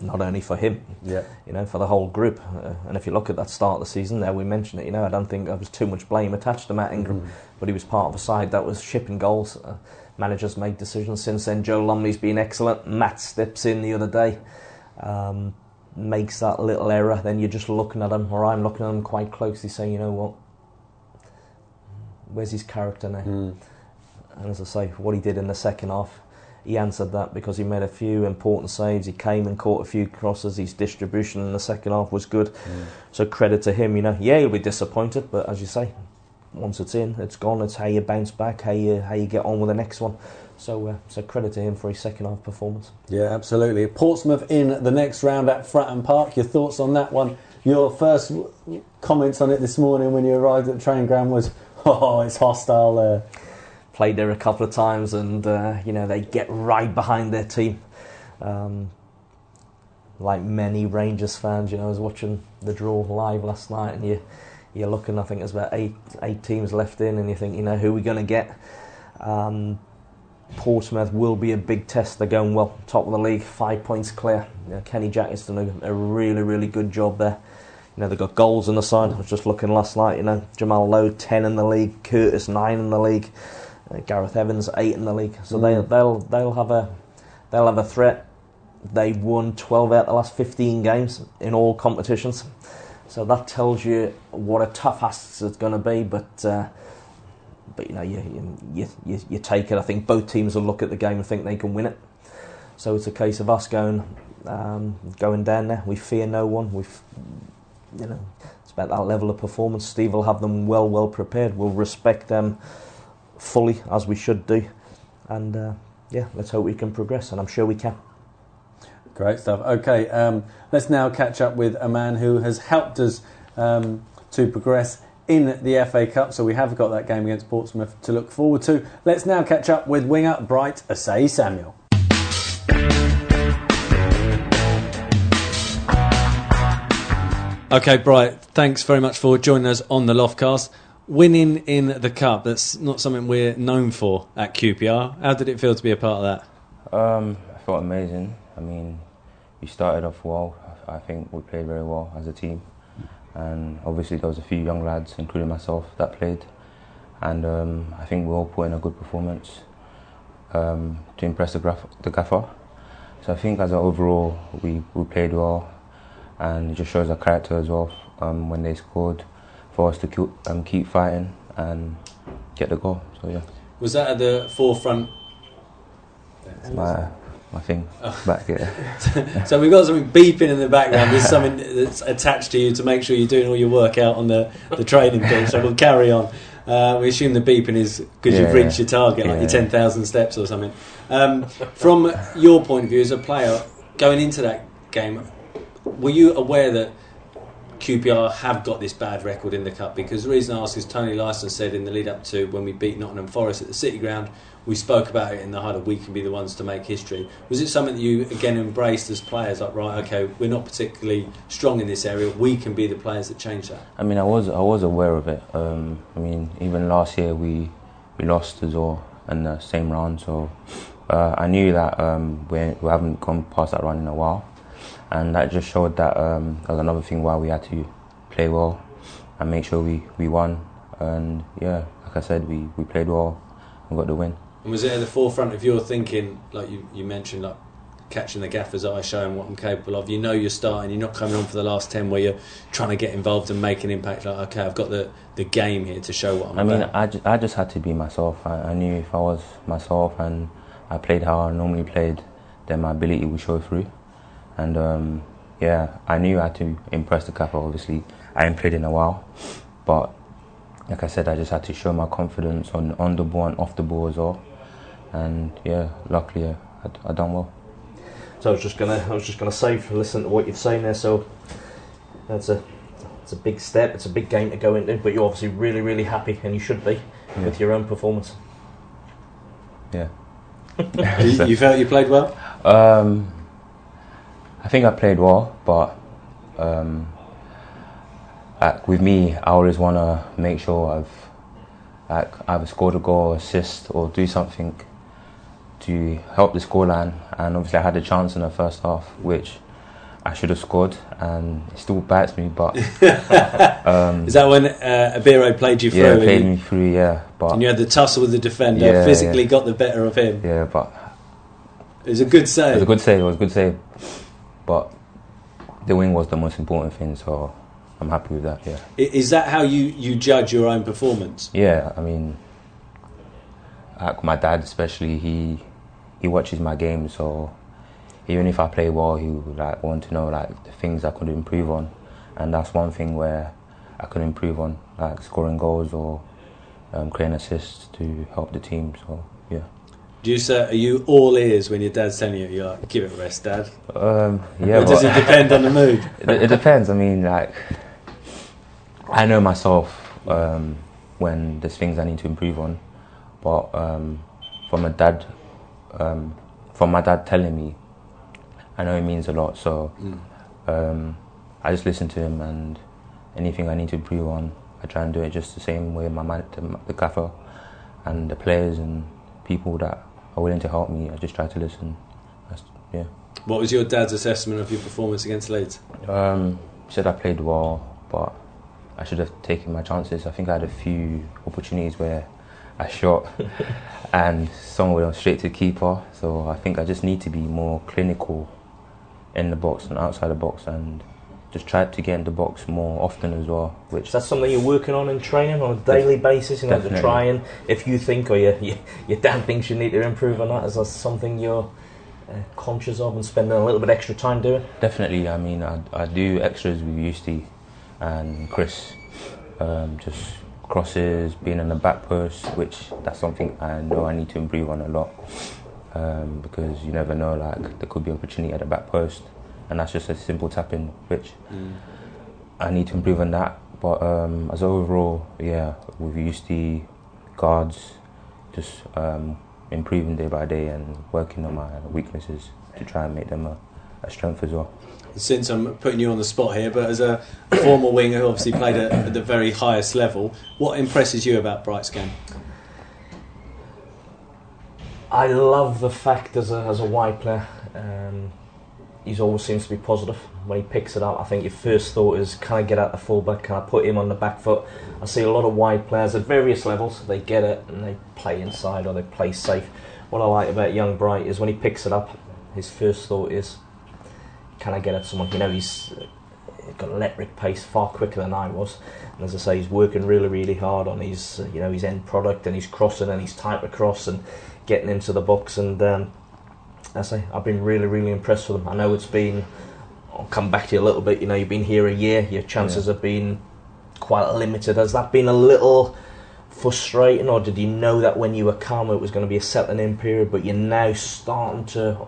not only for him, yeah, you know, for the whole group. Uh, and if you look at that start of the season, there we mentioned it. You know, I don't think there was too much blame attached to Matt Ingram, mm-hmm. but he was part of a side that was shipping goals. Uh, managers make decisions. Since then, Joe Lumley's been excellent. Matt steps in the other day. Um, makes that little error, then you're just looking at him, or I'm looking at him quite closely, saying, you know what, where's his character now? Mm. And as I say, what he did in the second half, he answered that because he made a few important saves. He came and caught a few crosses. His distribution in the second half was good. Mm. So credit to him. You know, yeah, he'll be disappointed, but as you say, once it's in, it's gone. It's how you bounce back, how you how you get on with the next one. So, uh, so credit to him for his second half performance. Yeah, absolutely. Portsmouth in the next round at Fratton Park. Your thoughts on that one? Your first comments on it this morning when you arrived at the training ground was, "Oh, it's hostile there." Played there a couple of times, and uh, you know they get right behind their team. Um, like many Rangers fans, you know, I was watching the draw live last night, and you you're looking. I think there's about eight eight teams left in, and you think, you know, who are we going to get? Um, Portsmouth will be a big test. They're going well, top of the league, five points clear. You know, Kenny Jackett's done a, a, really, really good job there. You know, they've got goals on the side. I was just looking last night, you know, Jamal Lowe, 10 in the league, Curtis, 9 in the league, uh, Gareth Evans, 8 in the league. So mm. they, they'll, they'll, have a, they'll have a threat. They've won 12 out of the last 15 games in all competitions. So that tells you what a tough ask it's going to be, but. Uh, but you know you, you, you, you take it. I think both teams will look at the game and think they can win it. So it's a case of us going um, going down there. We fear no one. We, you know, it's about that level of performance. Steve will have them well well prepared. We'll respect them fully as we should do, and uh, yeah, let's hope we can progress, and I'm sure we can. Great stuff. Okay, um, let's now catch up with a man who has helped us um, to progress in the FA Cup, so we have got that game against Portsmouth to look forward to. Let's now catch up with winger Bright Osayi-Samuel. Okay, Bright, thanks very much for joining us on the Loftcast. Winning in the Cup, that's not something we're known for at QPR. How did it feel to be a part of that? Um, I felt amazing. I mean, we started off well. I think we played very well as a team and obviously there was a few young lads, including myself, that played, and um, I think we all put in a good performance um, to impress the, graf- the gaffer. So I think as an overall, we, we played well, and it just shows our character as well. Um, when they scored, for us to keep, um, keep fighting and get the goal. So yeah, Was that at the forefront? it's my thing back here. So we've got something beeping in the background. There's something that's attached to you to make sure you're doing all your work out on the, the training pitch. So we'll carry on. Uh, we assume the beeping is because you've Yeah, reached your target, like yeah. your 10,000 steps or something. Um, from your point of view as a player, going into that game, were you aware that QPR have got this bad record in the cup? Because the reason I ask is Toni Leistner said in the lead up to when we beat Nottingham Forest at the City Ground, we spoke about it in the huddle. We can be the ones to make history. Was it something that you again embraced as players? Like, right, okay, we're not particularly strong in this area. We can be the players that change that. I mean, I was I was aware of it. Um, I mean, even last year we we lost as well in the same round, so uh, I knew that um, we, we haven't gone past that round in a while, and that just showed that um, that was another thing why we had to play well and make sure we, we won. And yeah, like I said, we, we played well and got the win. And was it at the forefront of your thinking, like you, you mentioned, like catching the gaffer's eye, showing what I'm capable of? You know you're starting, you're not coming on for the last 10 where you're trying to get involved and make an impact. Like, okay, I've got the, the game here to show what I'm I mean, about. I, ju- I just had to be myself. I, I knew if I was myself and I played how I normally played, then my ability would show through. And um, yeah, I knew I had to impress the Kappa. Obviously, I ain't played in a while, but like I said, I just had to show my confidence on on the ball and off the ball as well. And yeah, luckily I, I, I done well. So I was just gonna, I was just gonna say, listen to what you've saying there. So that's a, it's a big step. It's a big game to go into, but you're obviously really, really happy, and you should be Yeah. with your own performance. Yeah. you, you felt you played well? Um, I think I played well, but um, like with me, I always want to make sure I've like either scored a goal, assist, or do something to help the scoreline. And obviously, I had a chance in the first half, which I should have scored, and it still bites me. But um, Is that when uh, Ebere played you through yeah, played me through. Yeah, but and you had the tussle with the defender, Yeah, physically yeah. got the better of him? yeah, but It was a good save. It was a good save. It was a good save, but the win was the most important thing. So I'm happy with that. Yeah, Is that how you, you judge your own performance? yeah. I mean, like my dad especially, he he watches my games. So even if I play well, he would like want to know like the things I could improve on, and that's one thing where I could improve on, like scoring goals or um, creating assists to help the team. So yeah. Do you say, are you all ears when your dad's telling you, you're like, give it a rest, dad? Um, yeah, or does it depend on the mood? it, it depends. I mean, like, I know myself um, when there's things I need to improve on, but um, from a dad, um, from my dad telling me, I know it means a lot. So Mm. um, I just listen to him, and anything I need to improve on, I try and do it just the same way my man, the, the gaffer, and the players and people that are willing to help me. I just try to listen. That's, yeah. What was your dad's assessment of your performance against Leeds? Um, he said I played well, but I should have taken my chances. I think I had a few opportunities where I shot and someone went straight to the keeper. So I think I just need to be more clinical in the box and outside the box and just try to get in the box more often as well. Which Is that something you're working on in training on a daily basis? You know, to try and if you think or your your, your dad thinks you need to improve on that, is that something you're uh, conscious of and spending a little bit extra time doing? Definitely. I mean, I, I do extras with Eusti and Chris. Um, just crosses, being in the back post, which that's something I know I need to improve on a lot. Um, because you never know, like there could be an opportunity at the back post, and that's just a simple tap in, which I need to improve on that. But um, as overall, yeah, with Eusti, guards, just um, improving day by day and working on my weaknesses to try and make them a, a strength as well. Since I'm putting you on the spot here, but as a former winger who obviously played at, at the very highest level, what impresses you about Bright's game? I love the fact as a, as a wide player, um, he always seems to be positive when he picks it up. I think your first thought is, can I get out the fullback? Can I put him on the back foot? I see a lot of wide players at various levels. They get it and they play inside or they play safe. What I like about young Bright is when he picks it up, his first thought is, can I get at someone? You know, he's got electric pace, far quicker than I was. And as I say, he's working really, really hard on his, uh, you know, his end product and his crossing and his type of cross and getting into the box. And um, as I say, I've been really, really impressed with him. I know it's been. I'll come back to you a little bit. You know, you've been here a year. Your chances Yeah. have been quite limited. Has that been a little frustrating, or did you know that when you were calm it was going to be a settling in period? But you're now starting to,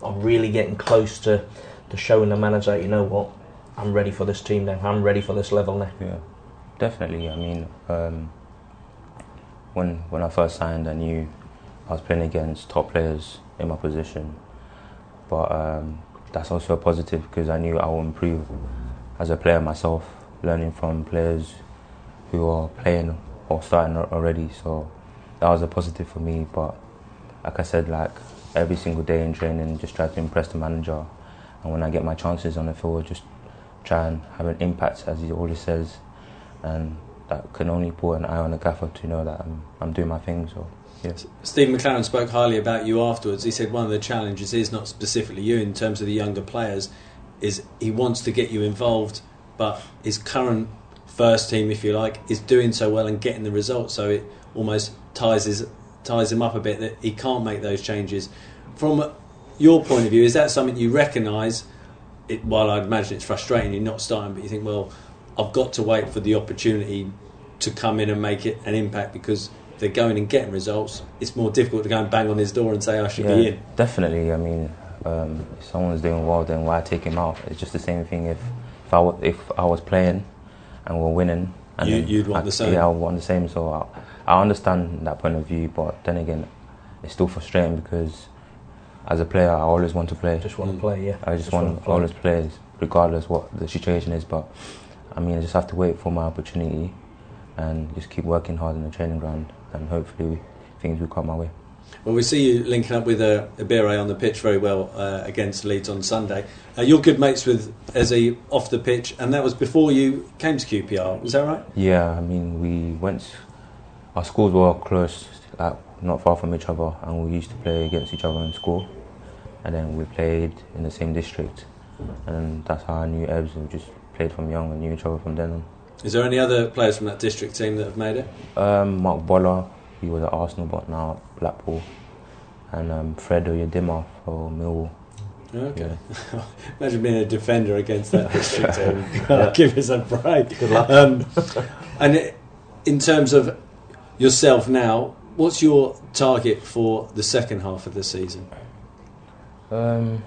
or really getting close to, to showing the manager, you know what, I'm ready for this team now. I'm ready for this level now. Yeah, definitely. I mean, um, when when I first signed, I knew I was playing against top players in my position, but um, that's also a positive because I knew I will improve as a player myself, learning from players who are playing or starting already. So that was a positive for me. But like I said, like every single day in training, just try to impress the manager, and when I get my chances on the field, just try and have an impact, as he always says, and that can only put an eye on the gaffer to know that I'm, I'm doing my thing. So, yeah. Steve McClaren spoke highly about you afterwards. He said one of the challenges is not specifically you in terms of the younger players, is he wants to get you involved, but his current first team, if you like, is doing so well and getting the results. So it almost ties his ties him up a bit that he can't make those changes. From your point of view, is that something you recognise? It, while I'd imagine it's frustrating, you're not starting, but you think, well, I've got to wait for the opportunity to come in and make it an impact because they're going and getting results. It's more difficult to go and bang on his door and say I should be in. Definitely. I mean, um, if someone's doing well, then why take him out? It's just the same thing. If if I, if I was playing and we're winning, and you, you'd want I, the same. Yeah, I would want the same. So I, I understand that point of view, but then again, it's still frustrating because as a player, I always want to play. Just want to play, yeah. I just, wanna want to play. always play, regardless what the situation is. But I mean, I just have to wait for my opportunity and just keep working hard in the training ground, and hopefully things will come my way. Well, we see you linking up with uh, Ebere on the pitch very well uh, against Leeds on Sunday. Uh, you're good mates with Eze off the pitch, and that was before you came to QPR. Was that right? Yeah, I mean, we went. Our schools were close, like not far from each other, and we used to play against each other in school. And then we played in the same district, and that's how I knew Ebbs. We just played from young and knew each other from then on. Is there any other players from that district team that have made it? Um, Marc Bola, he was at Arsenal, but now at Blackpool, and um, Fred Onyedinma for Millwall. Okay. Imagine being a defender against that district team. God, Give us a break. Good luck. Um, and in terms of yourself now, what's your target for the second half of the season? Um,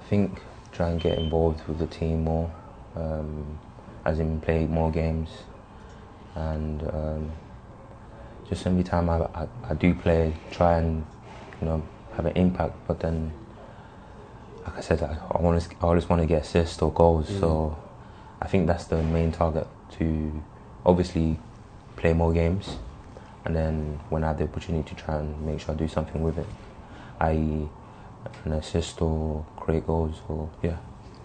I think try and get involved with the team more, um, as in play more games, and um, just every time I, I, I do play, try and you know have an impact. But then, like I said, I, I want to, I always want to get assists or goals. Mm. So I think that's the main target to obviously play more games, and then when I have the opportunity to try and make sure I do something with it, i.e. an assist or create goals or yeah.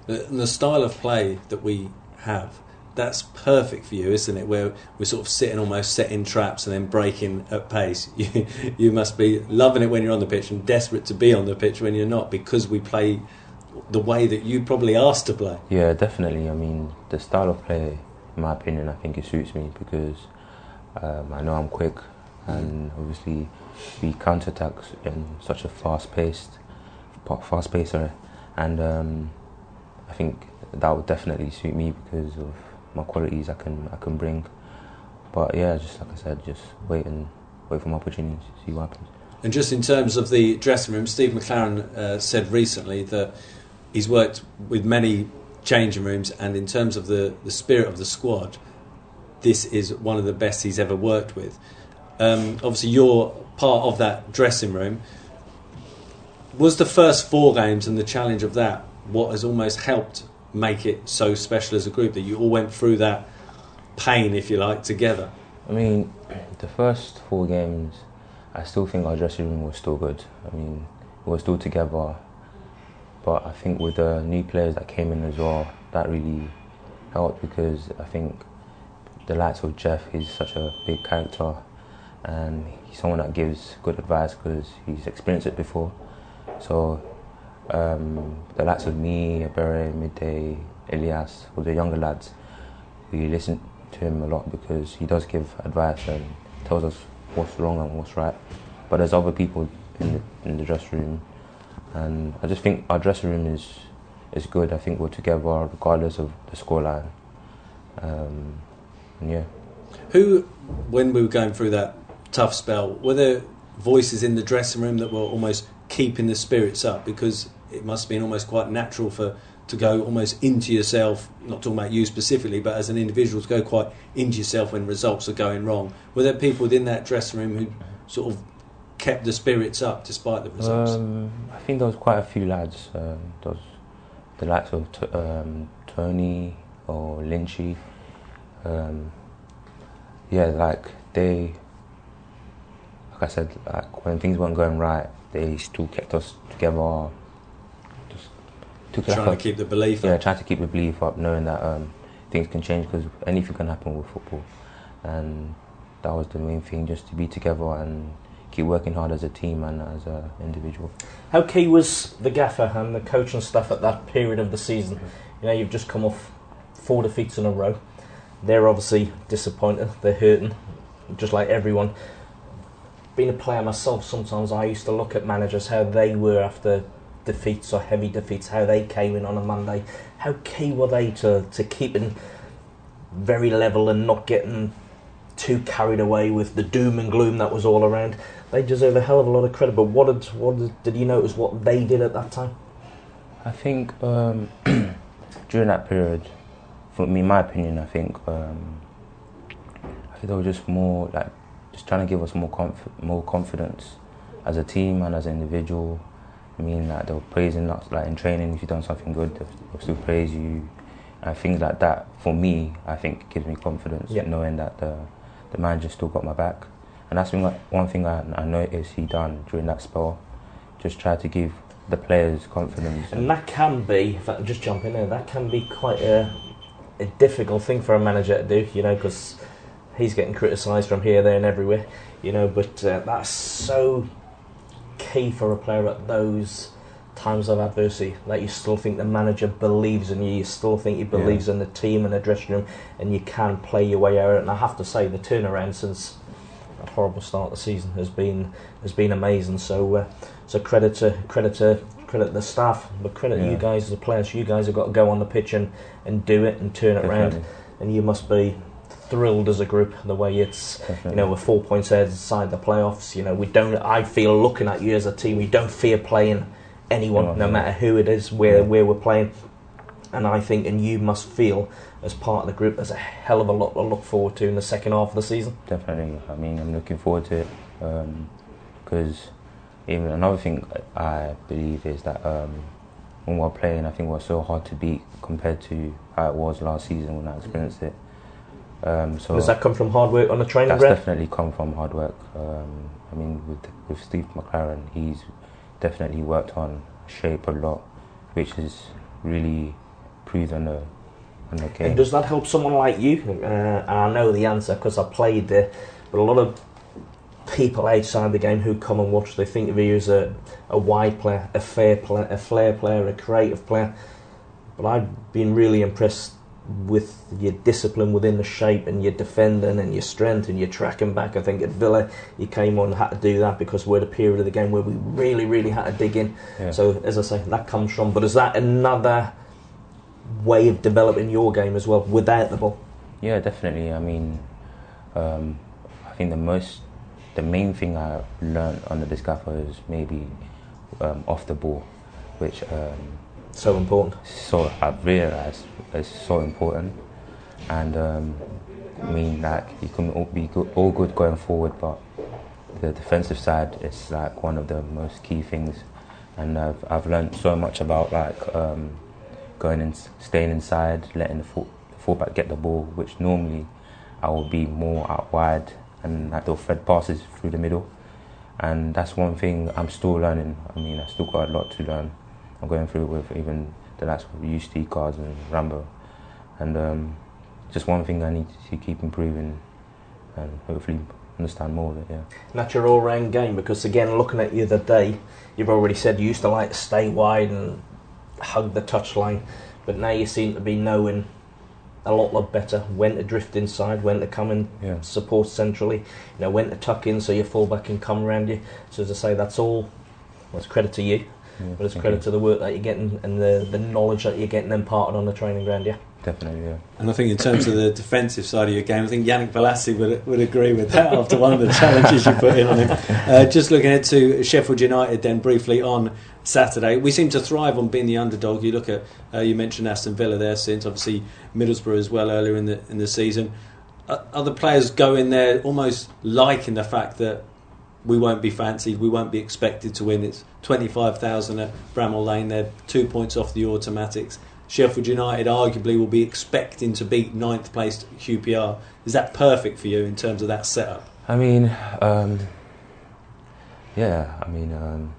The, the style of play that we have, that's perfect for you, isn't it? Where we're sort of sitting almost setting traps and then breaking at pace. You, you must be loving it when you're on the pitch and desperate to be on the pitch when you're not because we play the way that you probably asked to play. Yeah, definitely. I mean, the style of play, in my opinion, I think it suits me because um, I know I'm quick, and obviously we counter attack in such a fast paced, fast pacer, and um, I think that would definitely suit me because of my qualities I can I can bring. But yeah, just like I said, just wait and wait for my opportunity see what happens. And just in terms of the dressing room, Steve McClaren uh, said recently that he's worked with many changing rooms, and in terms of the, the spirit of the squad, this is one of the best he's ever worked with. Um, obviously, you're part of that dressing room. Was the first four games and the challenge of that what has almost helped make it so special as a group that you all went through that pain, if you like, together? I mean, the first four games, I still think our dressing room was still good. I mean, we were still together. But I think with the new players that came in as well, that really helped because I think the likes of Geoff, he's such a big character and he's someone that gives good advice because he's experienced it before. So um, the likes of me, Ebere, Midday, Elias, all the younger lads, we listen to him a lot because he does give advice and tells us what's wrong and what's right. But there's other people in the, in the dressing room, and I just think our dressing room is is good. I think we're together regardless of the scoreline. Um, and yeah. Who, when we were going through that tough spell, were there voices in the dressing room that were almost keeping the spirits up? Because it must have been almost quite natural for to go almost into yourself, not talking about you specifically, but as an individual to go quite into yourself when results are going wrong. Were there people within that dressing room who sort of kept the spirits up despite the results? Um, I think there was quite a few lads. Um, there was the likes of t- um, Tony or Lynchy. Um, yeah, like they, like I said, like when things weren't going right, they still kept us together. Just took Trying like to keep the belief yeah, up. trying to keep the belief up, knowing that um, things can change because anything can happen with football, and that was the main thing, just to be together and keep working hard as a team and as an individual. How key was the gaffer and the coaching staff at that period of the season? You know, you've just come off four defeats in a row. They're obviously disappointed. They're hurting, just like everyone. Being a player myself, sometimes I used to look at managers how they were after defeats or heavy defeats, how they came in on a Monday. How key were they to to keeping very level and not getting too carried away with the doom and gloom that was all around? They deserve a hell of a lot of credit. But what did what did, did you notice what they did at that time? I think um, during that period, for me, my opinion, I think um, I think they were just more like just trying to give us more conf- more confidence as a team and as an individual. I mean, like they were praising us, like in training, if you've done something good, they'll, still praise you, and things like that. For me, I think gives me confidence, Yeah. knowing that the the manager still got my back, and that's been like one thing I, I noticed he done during that spell. Just try to give the players confidence. And that can be, if I just jump in there, that can be quite a, a difficult thing for a manager to do, you know, because he's getting criticised from here, there, and everywhere, you know. But uh, that's so key for a player at those times of adversity that you still think the manager believes in you, you still think he believes in the team and the dressing room, and you can play your way out. And I have to say, the turnaround since a horrible start of the season has been has been amazing. So, uh, so credit to credit to credit the staff, but credit Yeah. you guys as the players. You guys have got to go on the pitch and, and do it and turn it around, and you must be thrilled as a group the way it's you know, we're four points ahead inside the playoffs. You know, we don't. I feel looking at you as a team, we don't fear playing anyone, No, no matter who it is, where Yeah. where we're playing. And I think, and you must feel as part of the group, there's a hell of a lot to look forward to in the second half of the season. Definitely. I mean, I'm looking forward to it because even another thing I believe is that um, when we're playing, I think we're so hard to beat compared to how it was last season when I experienced it. Um, so Does that come from hard work on the training that's ground? definitely come from hard work. Um, I mean, with with Steve McClaren, he's definitely worked on shape a lot, which is really proven the on the game. And does that help someone like you? Uh, and I know the answer because I played there, but a lot of people outside the game who come and watch, they think of you as a, a wide player, a fair player, a flair player, a creative player. But I've been really impressed with your discipline within the shape and your defending and your strength and your tracking back. I think at Villa you came on had to do that because we're at a period of the game where we really, really had to dig in. Yeah. So as I say, that comes from. But is that another way of developing your game as well without the ball? Yeah, definitely. I mean, um, I think the most, the main thing I learned under this gaffer is maybe um, off the ball, which um, So important. so I've realised it's so important. And um, I mean, like you can all be good, all good going forward, but the defensive side is like one of the most key things. And I've I've learned so much about like um, going and staying inside, letting the full, fullback get the ball, which normally I will be more out wide and like they'll thread passes through the middle. And that's one thing I'm still learning. I mean, I still got a lot to learn. I'm going through with even the likes of UST cards and Rambo. And um, just one thing I need to keep improving and hopefully understand more of it. Yeah. And that's your all-round game because again, looking at you the day, you've already said you used to like to stay wide and hug the touchline, but now you seem to be knowing a lot, lot better when to drift inside, when to come and Yeah. support centrally, you know, when to tuck in so your fullback can come around you. So as I say, that's all. Well, it's credit to you, yeah but it's credit you. to the work that you're getting and the, the knowledge that you're getting imparted on the training ground. Yeah. Definitely, yeah. And I think in terms of the defensive side of your game, I think Yannick Bolasie would, would agree with that after one of the challenges you put in on him. Uh, just looking ahead to Sheffield United then briefly on Saturday. We seem to thrive on being the underdog. You look at, uh, you mentioned Aston Villa there since, obviously Middlesbrough as well earlier in the, in the season. Uh, other players go in there almost liking the fact that we won't be fancied, we won't be expected to win. It's 25,000 at Bramall Lane, they're two points off the automatics. Sheffield United arguably will be expecting to beat ninth placed QPR. Is that perfect for you in terms of that setup? I mean, um, yeah, I mean, um,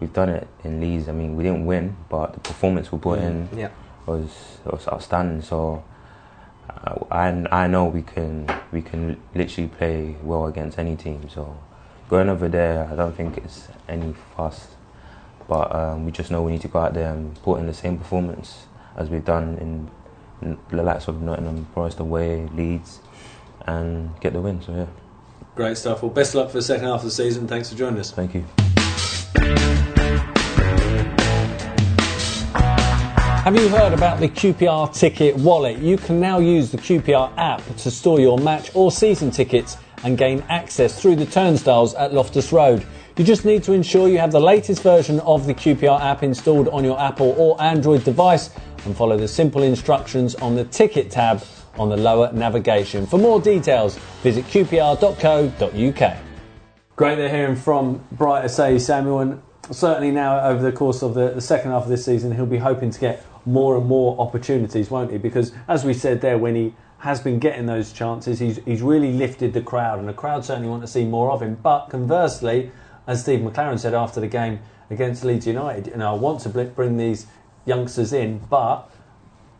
we've done it in Leeds. I mean, we didn't win, but the performance we put in Yeah. was was outstanding. So uh, I I know we can we can literally play well against any team. So going over there, I don't think it's any fuss. But um, we just know we need to go out there and put in the same performance as we've done in, in the likes of Nottingham Forest away, Leeds, and get the win. So yeah, Great stuff. Well, best of luck for the second half of the season. Thanks for joining us. thank you. Have you heard about the QPR Ticket Wallet? You can now use the QPR app to store your match or season tickets and gain access through the turnstiles at Loftus Road. You just need to ensure you have the latest version of the QPR app installed on your Apple or Android device and follow the simple instructions on the Ticket tab on the lower navigation. For more details, visit qpr.co.uk. Great to hearing from Bright Osayi-Samuel, and certainly now over the course of the, the second half of this season, he'll be hoping to get more and more opportunities, won't he? Because as we said there, when he has been getting those chances, he's, he's really lifted the crowd, and the crowd certainly want to see more of him. But conversely, as Steve McClaren said after the game against Leeds United, you know, I want to bring these youngsters in, but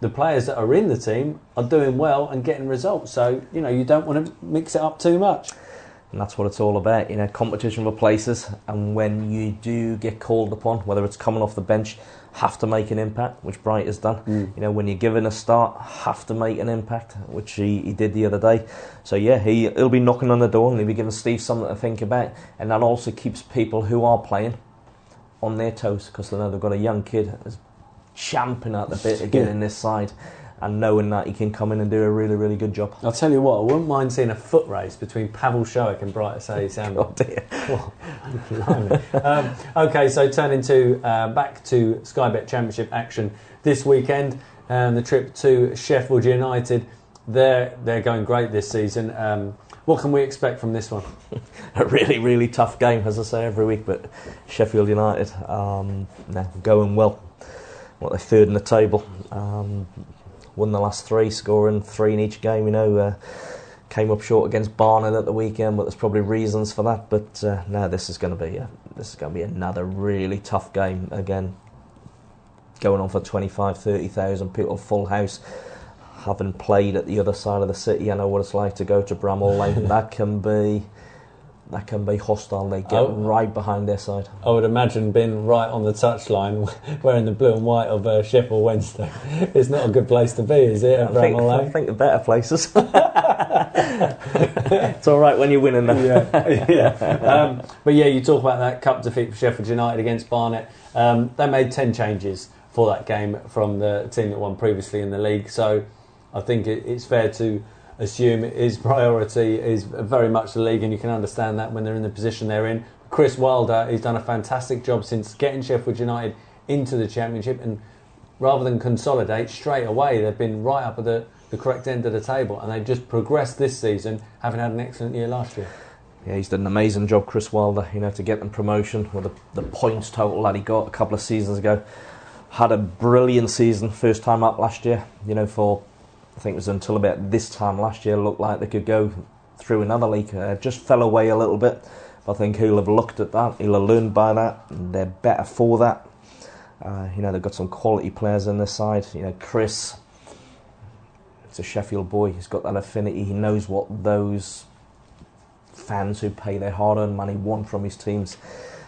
the players that are in the team are doing well and getting results. So, you know, you don't want to mix it up too much. And that's what it's all about, you know, competition for places. And when you do get called upon, whether it's coming off the bench, have to make an impact, which Bright has done. Mm. You know, when you're given a start, have to make an impact, which he, he did the other day. So yeah, he he'll be knocking on the door and he'll be giving Steve something to think about, and that also keeps people who are playing on their toes because they know they've got a young kid that's champing at the bit to get in this side, and knowing that he can come in and do a really really good job. I'll tell you what, I wouldn't mind seeing a foot race between Pavel Wszołek and Bright Say Sam. Oh dear. Um, okay, so turning to uh, back to Sky Bet Championship action this weekend, and the trip to Sheffield United. They're they're going great this season. Um, what can we expect from this one? a really, really tough game, as I say every week. But Sheffield United, um, going well. What they're third in the table. Um, won the last three, scoring three in each game. You know, uh, came up short against Barnet at the weekend, but there's probably reasons for that. But uh, no, this is going to be a, this is going to be another really tough game again. Going on for 25, 30,000 people, full house. Having played at the other side of the city, I know what it's like to go to Bramall Lane. that can be that can be hostile. They get Oh. right behind their side. I would imagine being right on the touchline, wearing the blue and white of uh, Sheffield Wednesday. It's not a good place to be, is it? I think, I think the better places. it's all right when you're winning though. yeah, yeah. Um, but yeah, you talk about that cup defeat for Sheffield United against Barnet. Um, they made ten changes for that game from the team that won previously in the league. So I think it, it's fair to assume his priority is very much the league, and you can understand that when they're in the position they're in. Chris Wilder, he's done a fantastic job since getting Sheffield United into the Championship, and rather than consolidate straight away, they've been right up at the, the correct end of the table, and they've just progressed this season, having had an excellent year last year. Yeah, he's done an amazing job, Chris Wilder. You know, to get them promotion with the, the points total that he got a couple of seasons ago. Had a brilliant season, first time up last year. You know, for I think it was until about this time last year, looked like they could go through another league. Uh, just fell away a little bit. But I think he'll have looked at that. He'll have learned by that. They're better for that. Uh, you know, they've got some quality players in this side. You know, Chris. It's a Sheffield boy. He's got that affinity. He knows what those fans who pay their hard-earned money want from his teams.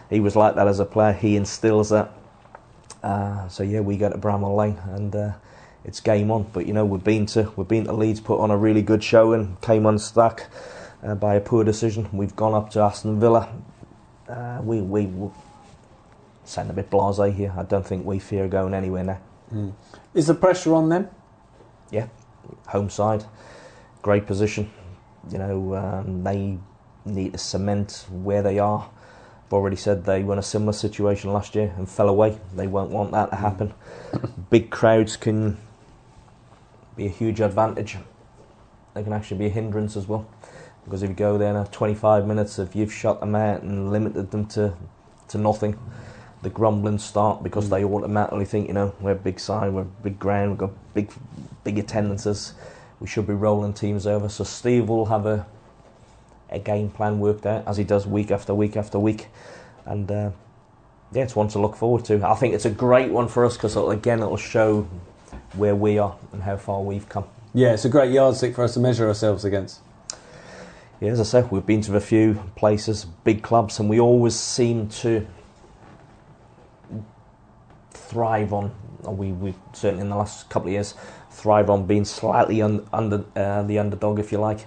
He was like that as a player. He instills that. Uh, so yeah, we go to Bramall Lane and uh, it's game on. But you know, we've been to we've been to Leeds, put on a really good show and came unstuck uh, by a poor decision. We've gone up to Aston Villa. Uh, we we sound a bit blasé here. I don't think we fear going anywhere now. Mm. Is the pressure on them? Yeah, home side, great position. You know, um, they need to cement where they are. I've already said they were in a similar situation last year and fell away. They won't want that to happen. Big crowds can be a huge advantage. They can actually be a hindrance as well. Because if you go there now, 25 minutes, if you've shut them out and limited them to, to nothing, the grumblings start because Mm. they automatically think, you know, we're a big side, we're a big ground, we've got big, big attendances. We should be rolling teams over. So Steve will have a a game plan worked out as he does week after week after week, and uh, yeah, it's one to look forward to. I think it's a great one for us because again, it'll show where we are and how far we've come. Yeah, it's a great yardstick for us to measure ourselves against. Yeah, as I said, we've been to a few places, big clubs, and we always seem to thrive on. We we certainly in the last couple of years thrive on being slightly un, under uh, the underdog, if you like.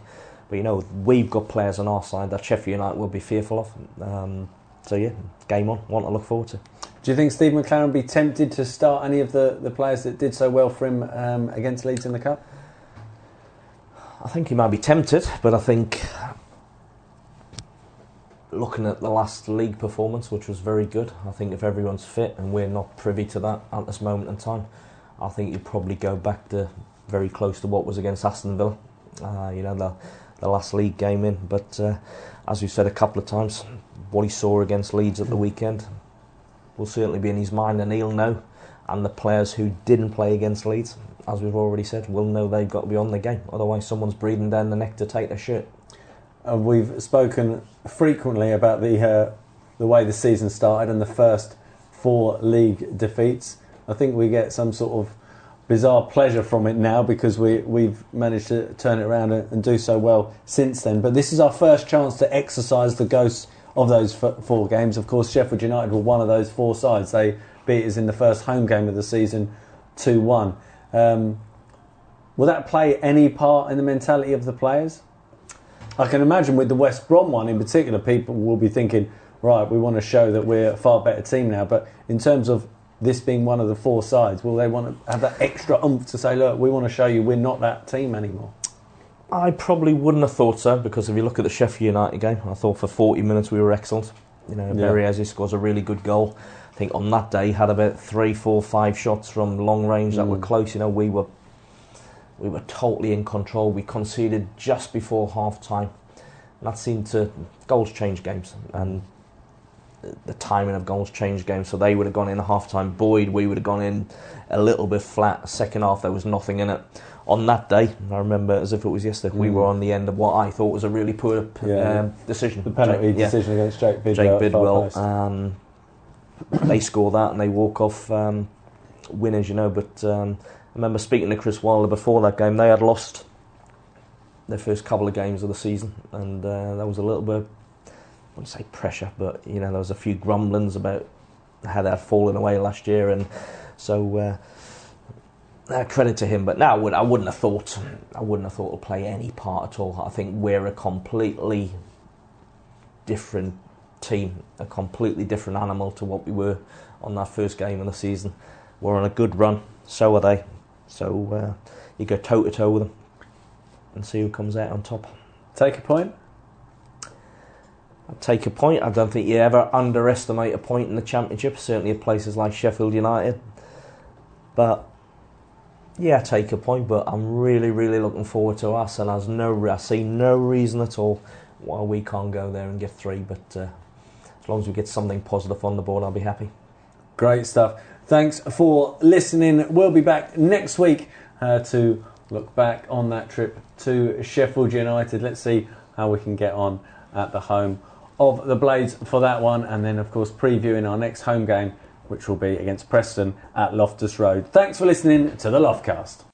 But you know, we've got players on our side that Sheffield United will be fearful of. Um, so yeah, game on, one to look forward to. Do you think Steve McClaren would be tempted to start any of the, the players that did so well for him um, against Leeds in the Cup? I think he might be tempted, but I think looking at the last league performance, which was very good, I think if everyone's fit and we're not privy to that at this moment in time, I think you'd probably go back to very close to what was against Aston Villa. Uh, you know, the the last league game in. But uh, as we've said a couple of times, what he saw against Leeds at the weekend will certainly be in his mind, and he'll know. And the players who didn't play against Leeds, as we've already said, will know they've got to be on the game. Otherwise, someone's breathing down the neck to take their shirt. Uh, we've spoken frequently about the uh, the way the season started and the first four league defeats. I think we get some sort of bizarre pleasure from it now because we we've managed to turn it around and, and do so well since then. But this is our first chance to exercise the ghosts of those four games. Of course, Sheffield United were one of those four sides. They beat us in the first home game of the season, two one. Um, will that play any part in the mentality of the players? I can imagine with the West Brom one in particular, people will be thinking, right, we want to show that we're a far better team now. But in terms of this being one of the four sides, will they want to have that extra oomph to say, look, we want to show you we're not that team anymore? I probably wouldn't have thought so because if you look at the Sheffield United game, I thought for 40 minutes we were excellent. You know, Yeah. Berriese scores a really good goal. I think on that day he had about three, four, five shots from long range that were Mm. close. You know, we were we were totally in control. We conceded just before half time. That seemed to goals change games and the timing of goals changed games. So they would have gone in at half time. Boyd, we would have gone in a little bit flat. Second half, there was nothing in it. On that day, I remember as if it was yesterday, we Mm. were on the end of what I thought was a really poor Yeah. um, decision. The penalty Jake- yeah. decision against Jake Bidwell. Jake Bidwell. Um, they score that and they walk off um, winners, you know. But um, I remember speaking to Chris Wilder before that game. They had lost their first couple of games of the season, and uh, there was a little bit, I wouldn't say pressure, but you know, there was a few grumblings about how they had fallen away last year, and so. Uh, uh, credit to him, but now I, would, I wouldn't have thought I wouldn't have thought it'll play any part at all. I think we're a completely different team, a completely different animal to what we were on that first game of the season. We're on a good run, so are they. So uh, you go toe to toe with them and see who comes out on top. Take a point. Take a point. I don't think you ever underestimate a point in the championship, certainly at places like Sheffield United. But yeah, take a point. But I'm really, really looking forward to us, and there's no, I see no reason at all why we can't go there and get three. But uh, as long as we get something positive on the board, I'll be happy. Great stuff. Thanks for listening. We'll be back next week uh, to look back on that trip to Sheffield United. Let's see how we can get on at the home of the Blades for that one, and then, of course, previewing our next home game, which will be against Preston at Loftus Road. Thanks for listening to the Loftcast.